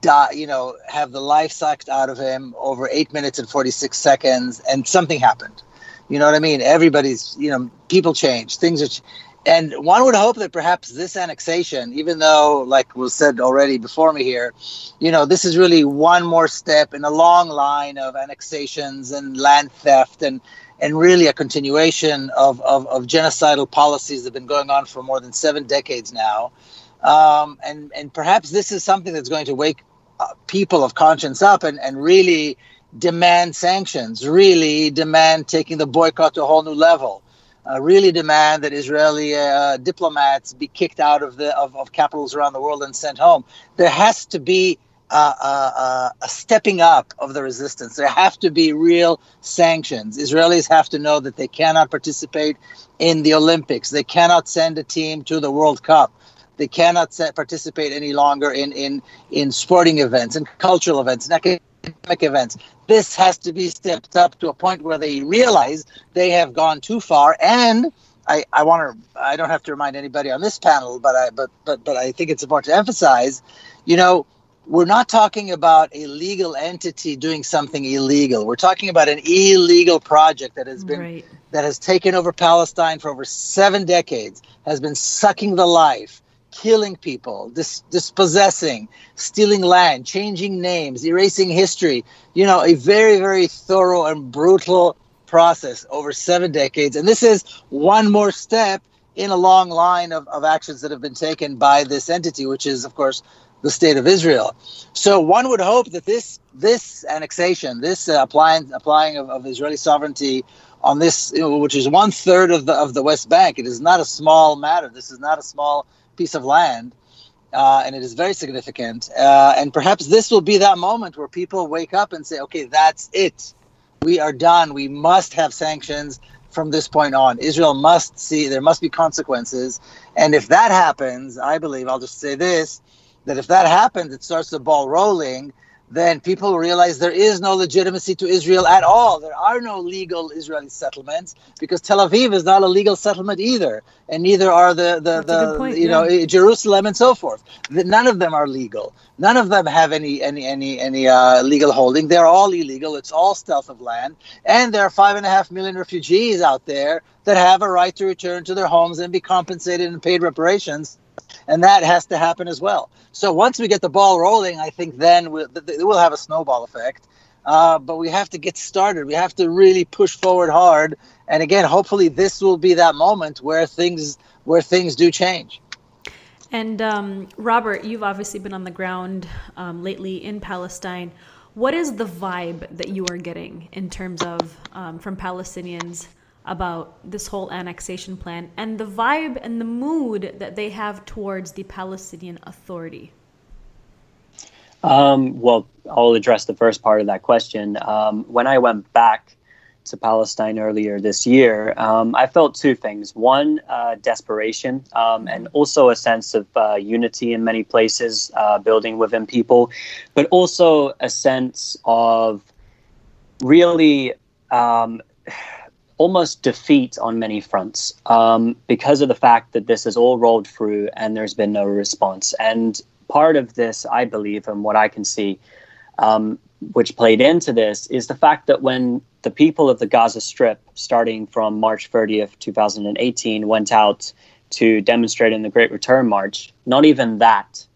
die, you know, have the life sucked out of him over eight minutes and forty six seconds, and something happened. You know what I mean? Everybody's, you know, people change, things are. Ch- and one would hope that perhaps this annexation, even though, like was said already before me here, you know, this is really one more step in a long line of annexations and land theft and and really a continuation of, of, of genocidal policies that have been going on for more than seven decades now. Um, and, and perhaps this is something that's going to wake uh, people of conscience up and, and really demand sanctions, really demand taking the boycott to a whole new level uh, really demand that Israeli uh, diplomats be kicked out of the of, of, capitals around the world and sent home. There has to be uh, uh, uh, a stepping up of the resistance. There have to be real sanctions. Israelis have to know that they cannot participate in the Olympics. They cannot send a team to the World Cup. They cannot set, participate any longer in, in, in sporting events and cultural events and academic events this has to be stepped up to a point where they realize they have gone too far and I, I want to I don't have to remind anybody on this panel, but I but but but I think it's important to emphasize, you know, we're not talking about a legal entity doing something illegal. We're talking about an illegal project that has been right. that has taken over Palestine for over seven decades, has been sucking the life killing people, dis- dispossessing, stealing land, changing names, erasing history. You know, a very, very thorough and brutal process over seven decades. And this is one more step in a long line of, of actions that have been taken by this entity, which is, of course, the state of Israel. So one would hope that this this annexation, this uh, applying applying of, of Israeli sovereignty on this, you know, which is one third of the of the West Bank, it is not a small matter. This is not a small piece of land, uh, and it is very significant. Uh, and perhaps this will be that moment where people wake up and say, "Okay, that's it. We are done. We must have sanctions." From this point on, Israel must see there must be consequences, and if that happens, I believe I'll just say this: that if that happens, it starts the ball rolling then people realize there is no legitimacy to Israel at all. There are no legal Israeli settlements because Tel Aviv is not a legal settlement either, and neither are the the, the point, you yeah. know Jerusalem and so forth. None of them are legal. None of them have any any any any uh, legal holding. They're all illegal. It's all stealth of land, and there are five and a half million refugees out there that have a right to return to their homes and be compensated and paid reparations and that has to happen as well. So once we get the ball rolling, I think then we'll, it will have a snowball effect. Uh, but we have to get started. We have to really push forward hard. And again, hopefully, this will be that moment where things where things do change. And um, Robert, you've obviously been on the ground um, lately in Palestine. What is the vibe that you are getting in terms of um, from Palestinians about this whole annexation plan and the vibe and the mood that they have towards the Palestinian Authority? Um, well, I'll address the first part of that question. Um, when I went back to Palestine earlier this year, um, I felt two things. One, uh, desperation, um, and also a sense of uh, unity in many places, uh, building within people, but also a sense of really um, almost defeat on many fronts um, because of the fact that this has all rolled through and there's been no response. And part of this, I believe, and what I can see, um, which played into this, is the fact that when the people of the Gaza Strip, starting from March 30th, 2018, went out to demonstrate in the Great Return March, not even that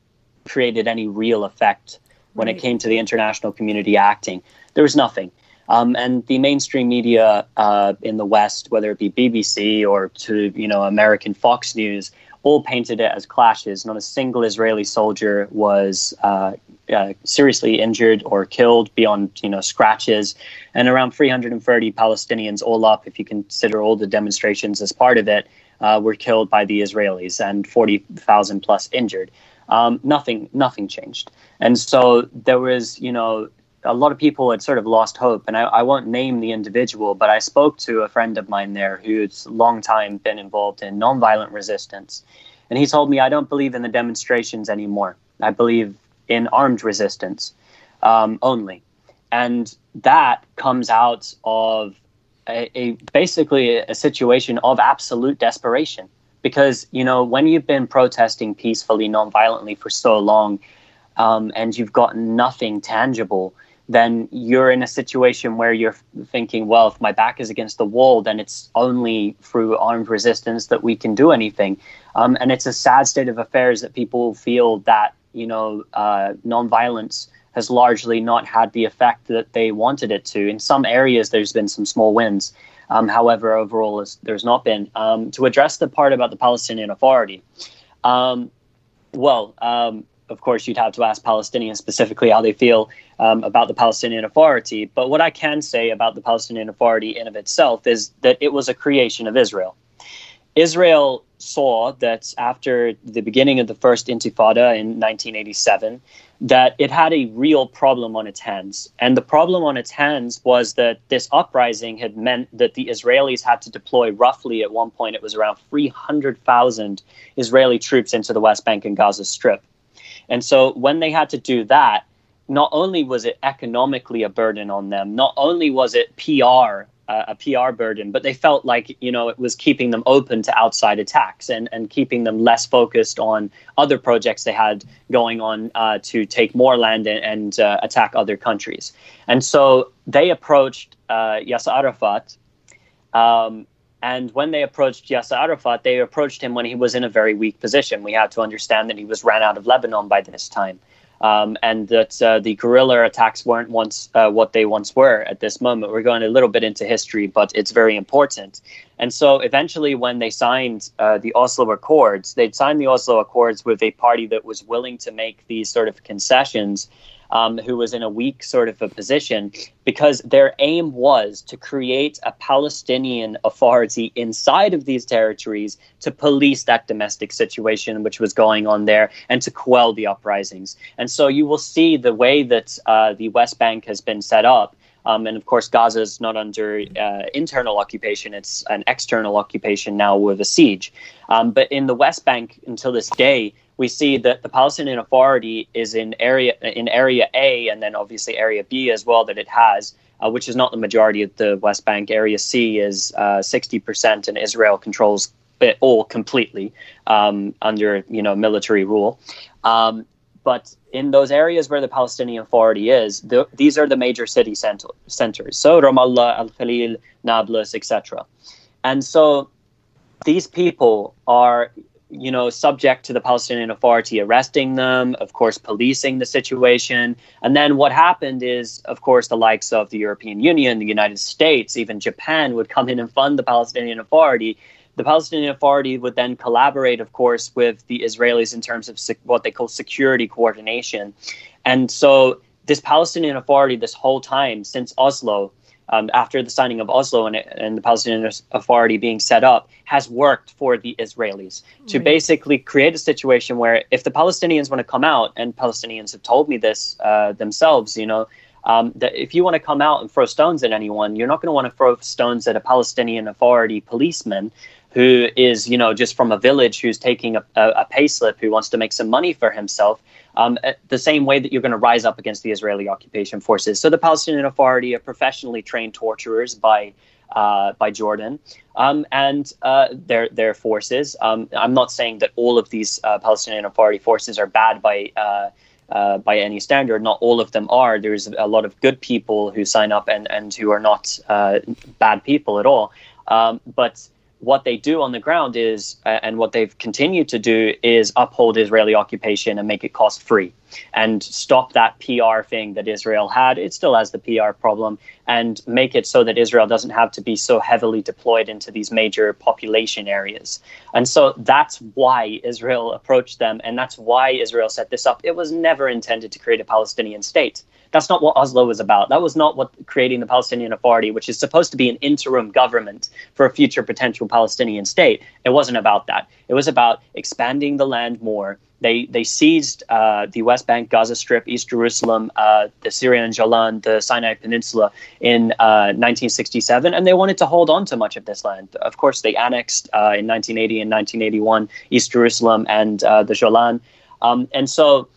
created any real effect when right. it came to the international community acting. There was nothing. Um, and the mainstream media uh, in the West, whether it be BBC or to you know American Fox News, all painted it as clashes. Not a single Israeli soldier was uh, uh, seriously injured or killed beyond you know scratches, and around 330 Palestinians, all up, if you consider all the demonstrations as part of it, uh, were killed by the Israelis, and 40,000 plus injured. Um, nothing, nothing changed, and so there was you know a lot of people had sort of lost hope. And I, I, won't name the individual, but I spoke to a friend of mine there who's long time been involved in nonviolent resistance. And he told me, I don't believe in the demonstrations anymore. I believe in armed resistance um, only. And that comes out of a, a basically a situation of absolute desperation. Because, you know, when you've been protesting peacefully, nonviolently for so long, um, and you've got nothing tangible, then you're in a situation where you're thinking, well, if my back is against the wall, then it's only through armed resistance that we can do anything. Um, and it's a sad state of affairs that people feel that, you know, uh, nonviolence has largely not had the effect that they wanted it to. In some areas, there's been some small wins. Um, however, overall, there's not been. Um, to address the part about the Palestinian Authority, um, well, um, of course, you'd have to ask Palestinians specifically how they feel um, about the Palestinian Authority. But what I can say about the Palestinian Authority in of itself is that it was a creation of Israel. Israel saw that after the beginning of the first Intifada in 1987, that it had a real problem on its hands. And the problem on its hands was that this uprising had meant that the Israelis had to deploy roughly, at one point, it was around 300,000 Israeli troops into the West Bank and Gaza Strip. And so when they had to do that, not only was it economically a burden on them, not only was it PR uh, a PR burden, but they felt like you know it was keeping them open to outside attacks and and keeping them less focused on other projects they had going on uh, to take more land and, and uh, attack other countries. And so they approached uh, Yasser Arafat. Um, and when they approached Yasser Arafat, they approached him when he was in a very weak position. We have to understand that he was ran out of Lebanon by this time um, and that uh, the guerrilla attacks weren't once uh, what they once were at this moment. We're going a little bit into history, but it's very important. And so eventually, when they signed uh, the Oslo Accords, they'd signed the Oslo Accords with a party that was willing to make these sort of concessions um, who was in a weak sort of a position because their aim was to create a Palestinian authority inside of these territories to police that domestic situation which was going on there and to quell the uprisings. And so you will see the way that uh, the West Bank has been set up. Um, and of course, Gaza is not under uh, internal occupation, it's an external occupation now with a siege. Um, but in the West Bank, until this day, we see that the Palestinian Authority is in area in area A and then obviously area B as well that it has, uh, which is not the majority of the West Bank. Area C is uh, sixty uh, percent, and Israel controls it all completely um, under you know military rule. Um, but in those areas where the Palestinian Authority is, the, these are the major city cent- centers. So Ramallah, Al Khalil, Nablus, etc. And so these people are you know, subject to the Palestinian Authority arresting them, of course, policing the situation. And then what happened is, of course, the likes of the European Union, the United States, even Japan would come in and fund the Palestinian Authority. The Palestinian Authority would then collaborate, of course, with the Israelis in terms of sec- what they call security coordination. And so, this Palestinian Authority, this whole time since Oslo, um, after the signing of Oslo and, and, the Palestinian Authority being set up, has worked for the Israelis to right. basically create a situation where if the Palestinians want to come out, and Palestinians have told me this uh, themselves, you know, um, that if you want to come out and throw stones at anyone, you're not going to want to throw stones at a Palestinian Authority policeman who is, you know, just from a village who's taking a, a, a pay slip who wants to make some money for himself um, the same way that you're going to rise up against the Israeli occupation forces. So the Palestinian Authority are professionally trained torturers by uh, by Jordan um, and uh, their their forces. Um, I'm not saying that all of these uh, Palestinian Authority forces are bad by uh, uh, by any standard. Not all of them are. There's a lot of good people who sign up and and who are not uh, bad people at all. Um, but what they do on the ground is, uh, and what they've continued to do, is uphold Israeli occupation and make it cost free and stop that PR thing that Israel had. It still has the PR problem and make it so that Israel doesn't have to be so heavily deployed into these major population areas. And so that's why Israel approached them and that's why Israel set this up. It was never intended to create a Palestinian state. That's not what Oslo was about. That was not what creating the Palestinian Authority, which is supposed to be an interim government for a future potential Palestinian state. It wasn't about that. It was about expanding the land more. They they seized uh, the West Bank, Gaza Strip, East Jerusalem, uh, the Syrian Golan, the Sinai Peninsula in uh, 1967, and they wanted to hold on to much of this land. Of course, they annexed uh, in 1980 and 1981 East Jerusalem and uh, the Golan, um, and so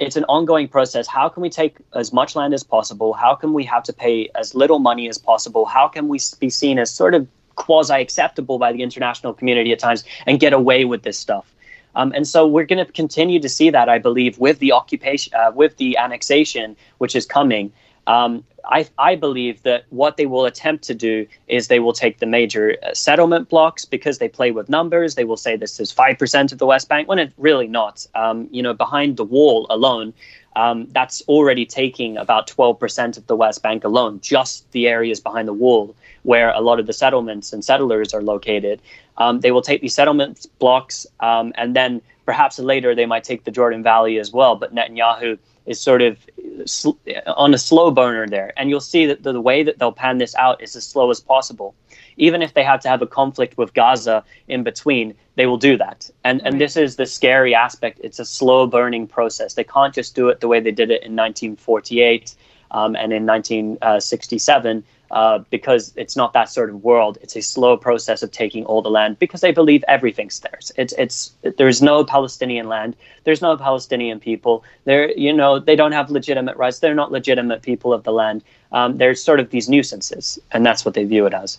it's an ongoing process. How can we take as much land as possible? How can we have to pay as little money as possible? How can we be seen as sort of quasi acceptable by the international community at times and get away with this stuff? Um, and so we're going to continue to see that, I believe, with the occupation, uh, with the annexation, which is coming. Um, I, I, believe that what they will attempt to do is they will take the major uh, settlement blocks because they play with numbers. They will say this is 5% of the West Bank when it's really not. Um, you know, behind the wall alone, um, that's already taking about 12% of the West Bank alone, just the areas behind the wall where a lot of the settlements and settlers are located. Um, they will take these settlement blocks um, and then perhaps later they might take the Jordan Valley as well. But Netanyahu is sort of sl- on a slow burner there. And you'll see that the, the, way that they'll pan this out is as slow as possible. Even if they have to have a conflict with Gaza in between, they will do that. And right. and this is the scary aspect. It's a slow burning process. They can't just do it the way they did it in 1948 um, and in 1967 uh, because it's not that sort of world. It's a slow process of taking all the land because they believe everything's theirs. It's it's there's no Palestinian land. There's no Palestinian people. They're you know they don't have legitimate rights. They're not legitimate people of the land. Um, they're sort of these nuisances, and that's what they view it as.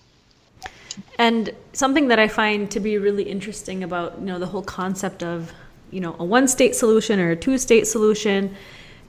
And something that I find to be really interesting about you know the whole concept of you know a one state solution or a two state solution,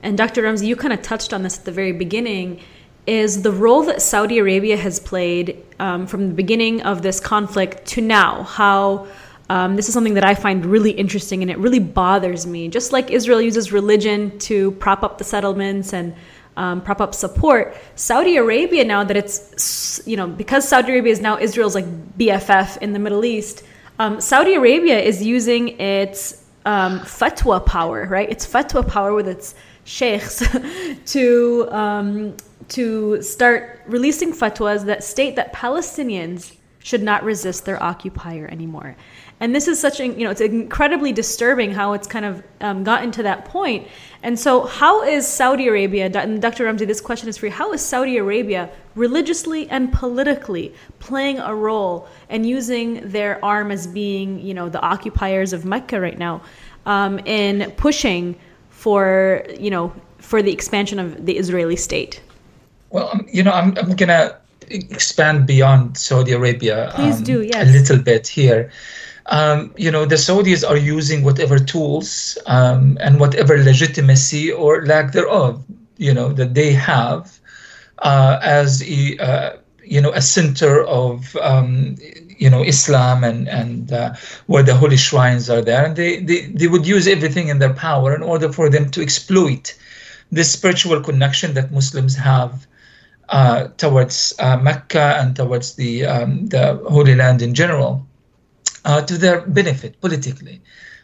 and Dr. Ramzy, you kind of touched on this at the very beginning is the role that Saudi Arabia has played um, from the beginning of this conflict to now. How um, this is something that I find really interesting and it really bothers me. Just like Israel uses religion to prop up the settlements and um, prop up support, Saudi Arabia now that it's you know because Saudi Arabia is now Israel's like BFF in the Middle East. Um, Saudi Arabia is using its um, fatwa power, right? Its fatwa power with its sheikhs to um, to start releasing fatwas that state that Palestinians should not resist their occupier anymore. And this is such a, you know, it's incredibly disturbing how it's kind of um, gotten to that point. And so, how is Saudi Arabia, Dr. Ramzy, this question is for you, how is Saudi Arabia religiously and politically playing a role and using their arm as being, you know, the occupiers of Mecca right now um, in pushing for, you know, for the expansion of the Israeli state? Well, you know, I'm, I'm going to expand beyond Saudi Arabia Please um, do, yes. a little bit here. Um, you know, the Saudis are using whatever tools um, and whatever legitimacy or lack thereof, you know, that they have uh, as a, uh, you know, a center of, um, you know Islam and and uh, where the holy shrines are there, and they, they they would use everything in their power in order for them to exploit this spiritual connection that Muslims have uh, towards uh, Mecca and towards the um, the Holy Land in general uh, to their benefit politically.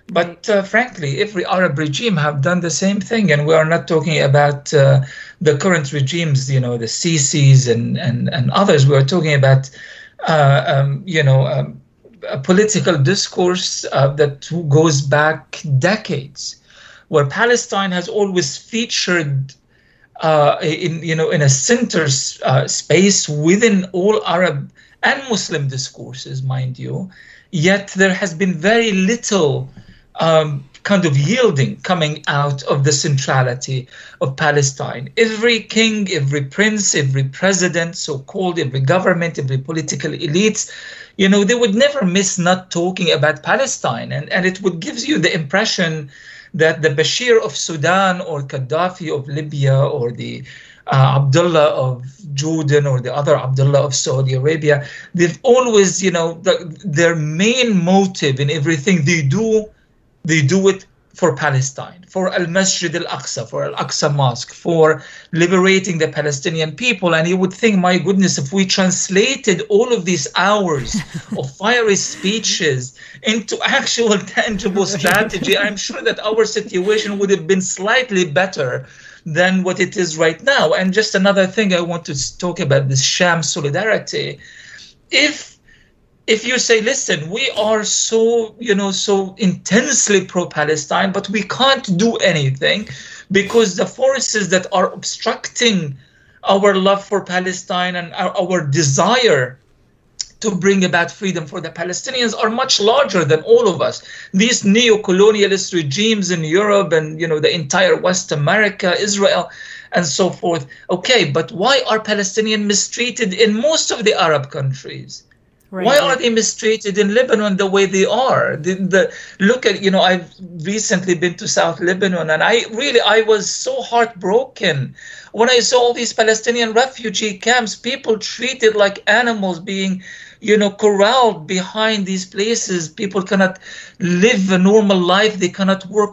But uh, frankly, every Arab regime have done the same thing, and we are not talking about uh, the current regimes, you know, the Sisi's and and and others. We are talking about, uh, um, you know, um, a political discourse uh, that goes back decades, where Palestine has always featured uh, in you know in a center uh, space within all Arab and Muslim discourses, mind you. Yet there has been very little um, kind of yielding coming out of the centrality of Palestine. Every king, every prince, every president, so called, every government, every political elite, you know, they would never miss not talking about Palestine. And, and it would give you the impression that the Bashir of Sudan or Gaddafi of Libya or the uh, Abdullah of Jordan or the other Abdullah of Saudi Arabia, they've always, you know, the, their main motive in everything they do they do it for Palestine, for Al Masjid Al Aqsa, for Al Aqsa Mosque, for liberating the Palestinian people. And you would think, my goodness, if we translated all of these hours of fiery speeches into actual tangible strategy, I'm sure that our situation would have been slightly better than what it is right now. And just another thing I want to talk about this sham solidarity. If if you say, listen, we are so, you know, so intensely pro-Palestine, but we can't do anything because the forces that are obstructing our love for Palestine and our, our desire to bring about freedom for the Palestinians are much larger than all of us. These neo-colonialist regimes in Europe and you know the entire West America, Israel, and so forth. Okay, but why are Palestinians mistreated in most of the Arab countries? Right. Why are they mistreated in Lebanon the way they are? The, the, look at you know I've recently been to South Lebanon and I really I was so heartbroken when I saw all these Palestinian refugee camps, people treated like animals, being you know corralled behind these places. People cannot live a normal life. They cannot work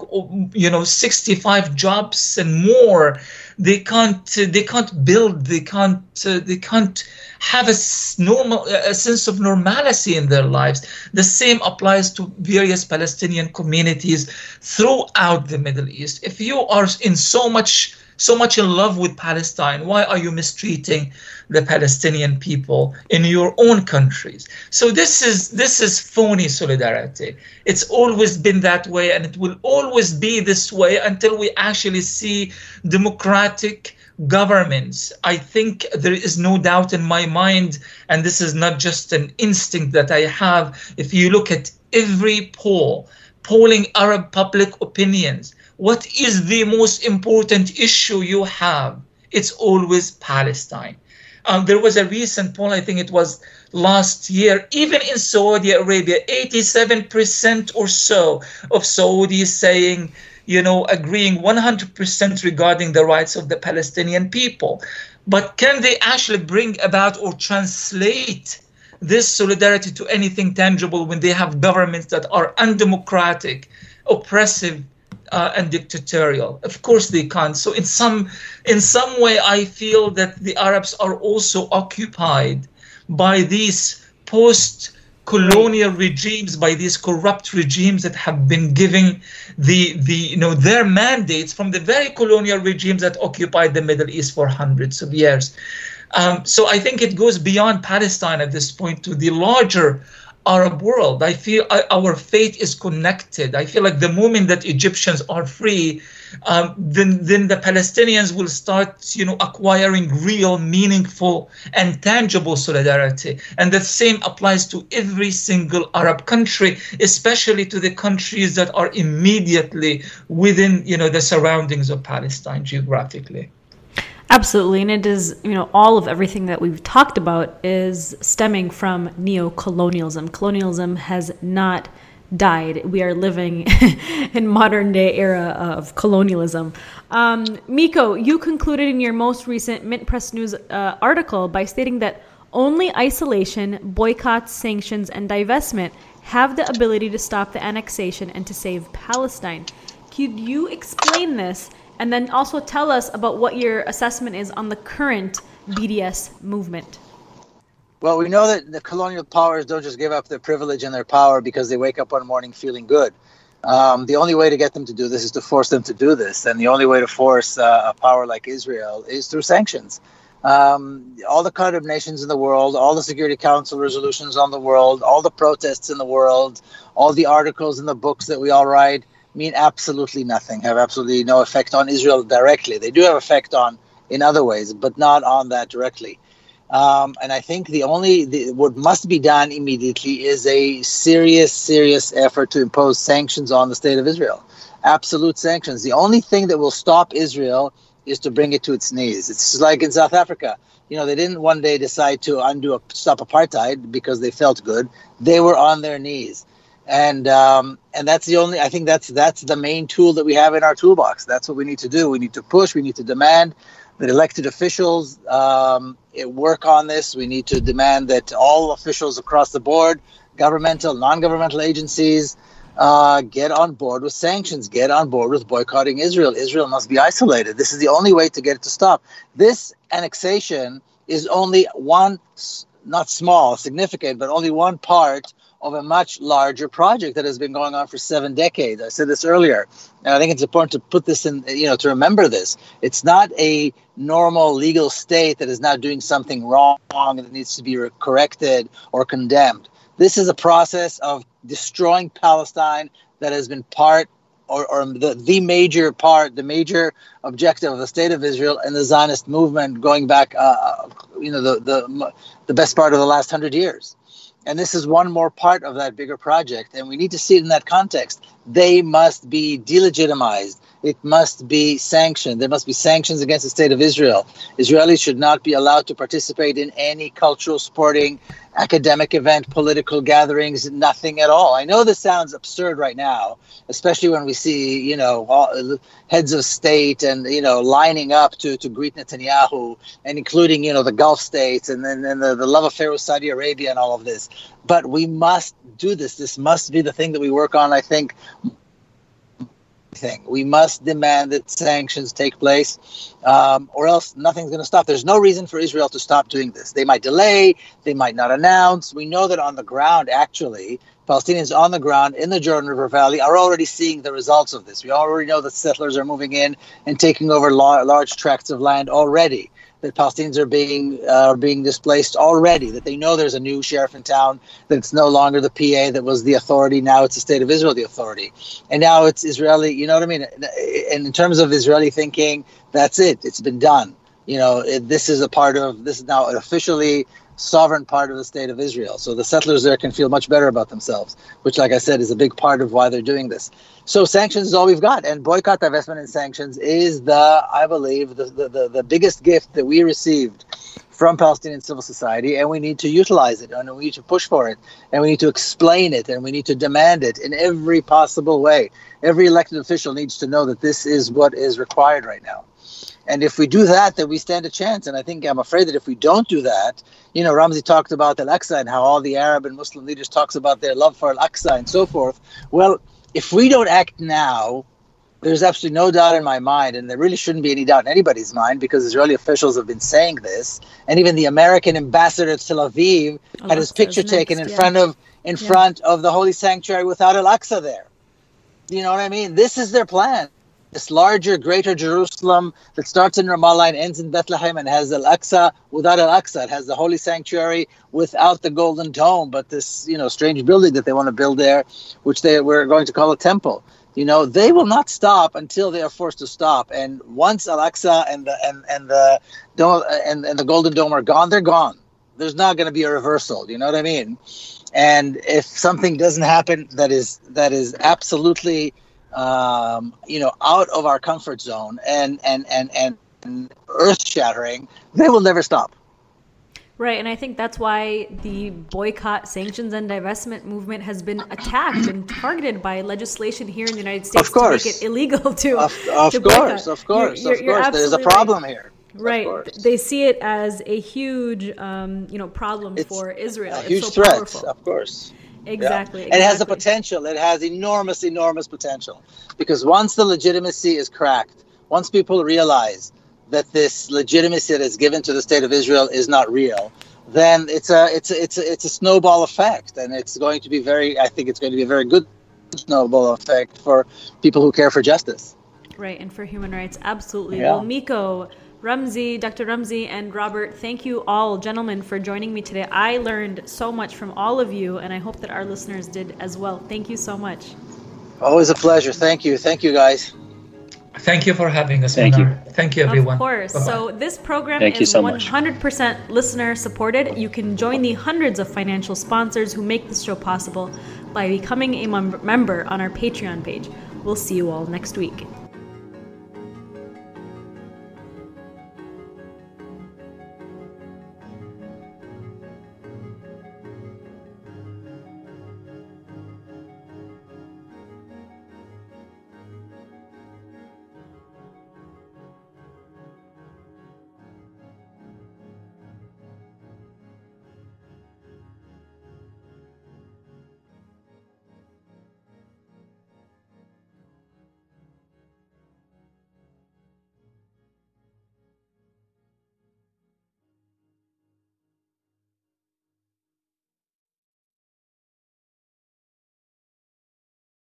you know 65 jobs and more. They can't uh, they can't build. They can't uh, they can't have a normal a sense of normalcy in their lives. The same applies to various Palestinian communities throughout the Middle East. If you are in so much so much in love with Palestine, why are you mistreating the Palestinian people in your own countries? So this is this is phony solidarity. It's always been that way and it will always be this way until we actually see democratic governments, I think there is no doubt in my mind, and this is not just an instinct that I have. If you look at every poll, polling Arab public opinions, what is the most important issue you have? It's always Palestine. Um, there was a recent poll, I think it was last year, even in Saudi Arabia, 87% or so of Saudis saying you know, agreeing 100% regarding the rights of the Palestinian people. But can they actually bring about or translate this solidarity to anything tangible when they have governments that are undemocratic, oppressive, uh, and dictatorial? Of course they can't. So in some in some way, I feel that the Arabs are also occupied by these post colonial regimes by these corrupt regimes that have been giving the the you know their mandates from the very colonial regimes that occupied the Middle East for hundreds of years. Um, so I think it goes beyond Palestine at this point to the larger Arab world. I feel uh, our fate is connected. I feel like the moment that Egyptians are free, um, then then the Palestinians will start, you know, acquiring real, meaningful, and tangible solidarity. And the same applies to every single Arab country, especially to the countries that are immediately within, you know, the surroundings of Palestine geographically. Absolutely. And it is, you know, all of everything that we've talked about is stemming from neo-colonialism. Colonialism has not died. We are living in modern day era of colonialism. Um, Miko, you concluded in your most recent Mint Press News uh, article by stating that Only isolation, boycotts, sanctions, and divestment have the ability to stop the annexation and to save Palestine. Could you explain this and then also tell us about what your assessment is on the current BDS movement? Well, we know that the colonial powers don't just give up their privilege and their power because they wake up one morning feeling good. Um, the only way to get them to do this is to force them to do this. And the only way to force uh, a power like Israel is through sanctions. Um, all the condemnations in the world, all the Security Council resolutions on the world, all the protests in the world, all the articles in the books that we all write mean absolutely nothing, have absolutely no effect on Israel directly. They do have effect on in other ways, but not on that directly. Um, and I think the only the, what must be done immediately is a serious, serious effort to impose sanctions on the state of Israel. Absolute sanctions. The only thing that will stop Israel is to bring it to its knees. It's like in South Africa. You know, they didn't one day decide to undo a, stop apartheid because they felt good. They were on their knees, and um, and that's the only. I think that's that's the main tool that we have in our toolbox. That's what we need to do. We need to push. We need to demand that elected officials um, work on this. We need to demand that all officials across the board, governmental, non-governmental agencies, uh, get on board with sanctions, get on board with boycotting Israel. Israel must be isolated. This is the only way to get it to stop. This annexation is only one, not small, significant, but only one part of a much larger project that has been going on for seven decades. I said this earlier, and I think it's important to put this in, you know, to remember this. It's not a normal legal state that is now doing something wrong that needs to be corrected or condemned. This is a process of destroying Palestine that has been part or, or the, the major part, the major objective of the state of Israel and the Zionist movement going back, uh, uh you know, the, the, the best part of the last hundred years. And this is one more part of that bigger project. And we need to see it in that context. They must be delegitimized. It must be sanctioned. There must be sanctions against the state of Israel. Israelis should not be allowed to participate in any cultural, sporting, academic event, political gatherings, nothing at all. I know this sounds absurd right now, especially when we see, you know, all, heads of state and, you know, lining up to, to greet Netanyahu and including, you know, the Gulf states and then and the, the love affair with Saudi Arabia and all of this. But we must do this. This must be the thing that we work on, I think, thing. We must demand that sanctions take place, um, or else nothing's going to stop. There's no reason for Israel to stop doing this. They might delay, they might not announce. We know that on the ground, actually, Palestinians on the ground in the Jordan River Valley are already seeing the results of this. We already know that settlers are moving in and taking over large tracts of land already that Palestinians are being uh, being displaced already. That they know there's a new sheriff in town. That it's no longer the PA that was the authority. Now it's the state of Israel the authority, and now it's Israeli. You know what I mean? And in terms of Israeli thinking, that's it. It's been done. You know, it, this is a part of this is now officially sovereign part of the state of Israel. So the settlers there can feel much better about themselves, which, like I said, is a big part of why they're doing this. So sanctions is all we've got, and boycott, divestment, and sanctions is the, I believe, the, the, the, the biggest gift that we received from Palestinian civil society, and we need to utilize it, and we need to push for it, and we need to explain it, and we need to demand it in every possible way. Every elected official needs to know that this is what is required right now. And if we do that, then we stand a chance. And I think I'm afraid that if we don't do that, you know, Ramzi talked about Al Aqsa and how all the Arab and Muslim leaders talks about their love for Al Aqsa and so forth. Well, if we don't act now, there's absolutely no doubt in my mind, and there really shouldn't be any doubt in anybody's mind because Israeli officials have been saying this, and even the American ambassador to Tel Aviv had his picture taken in yeah. front of in yeah. front of the holy sanctuary without Al Aqsa there. You know what I mean? This is their plan this larger, greater Jerusalem that starts in Ramallah and ends in Bethlehem and has Al Aqsa without Al Aqsa. It has the holy sanctuary without the golden dome, but this you know strange building that they want to build there, which they were going to call a temple. You know, they will not stop until they are forced to stop. And once Al Aqsa and the and and the dome and, and the golden dome are gone, they're gone. There's not going to be a reversal. You know what I mean? And if something doesn't happen that is that is absolutely um, you know, out of our comfort zone and and and and earth shattering, they will never stop. Right, and I think that's why the boycott, sanctions, and divestment movement has been attacked and targeted by legislation here in the United States of course. to make it illegal to. Of, of to course, of course, you're, you're, of course. There's a problem right. here. Right. They see it as a huge, um, you know, problem it's for Israel. A huge so threat, powerful. of course. Exactly, yeah. It has the potential. It has enormous, enormous potential. Because once the legitimacy is cracked, once people realize that this legitimacy that is given to the state of Israel is not real, then it's a it's a, it's a, it's a snowball effect, and it's going to be very. I think it's going to be a very good snowball effect for people who care for justice. Right, and for human rights, absolutely. Yeah. Well, Miko, Ramzi, Dr. Ramzi, and Robert, thank you all, gentlemen, for joining me today. I learned so much from all of you, and I hope that our listeners did as well. Thank you so much. Always a pleasure. Thank you. Thank you, guys. Thank you for having us. Thank you. Thank you, everyone. Of course. Bye-bye. So this program Thank is so 100% listener supported. You can join the hundreds of financial sponsors who make this show possible by becoming a mem- member on our Patreon page. We'll see you all next week.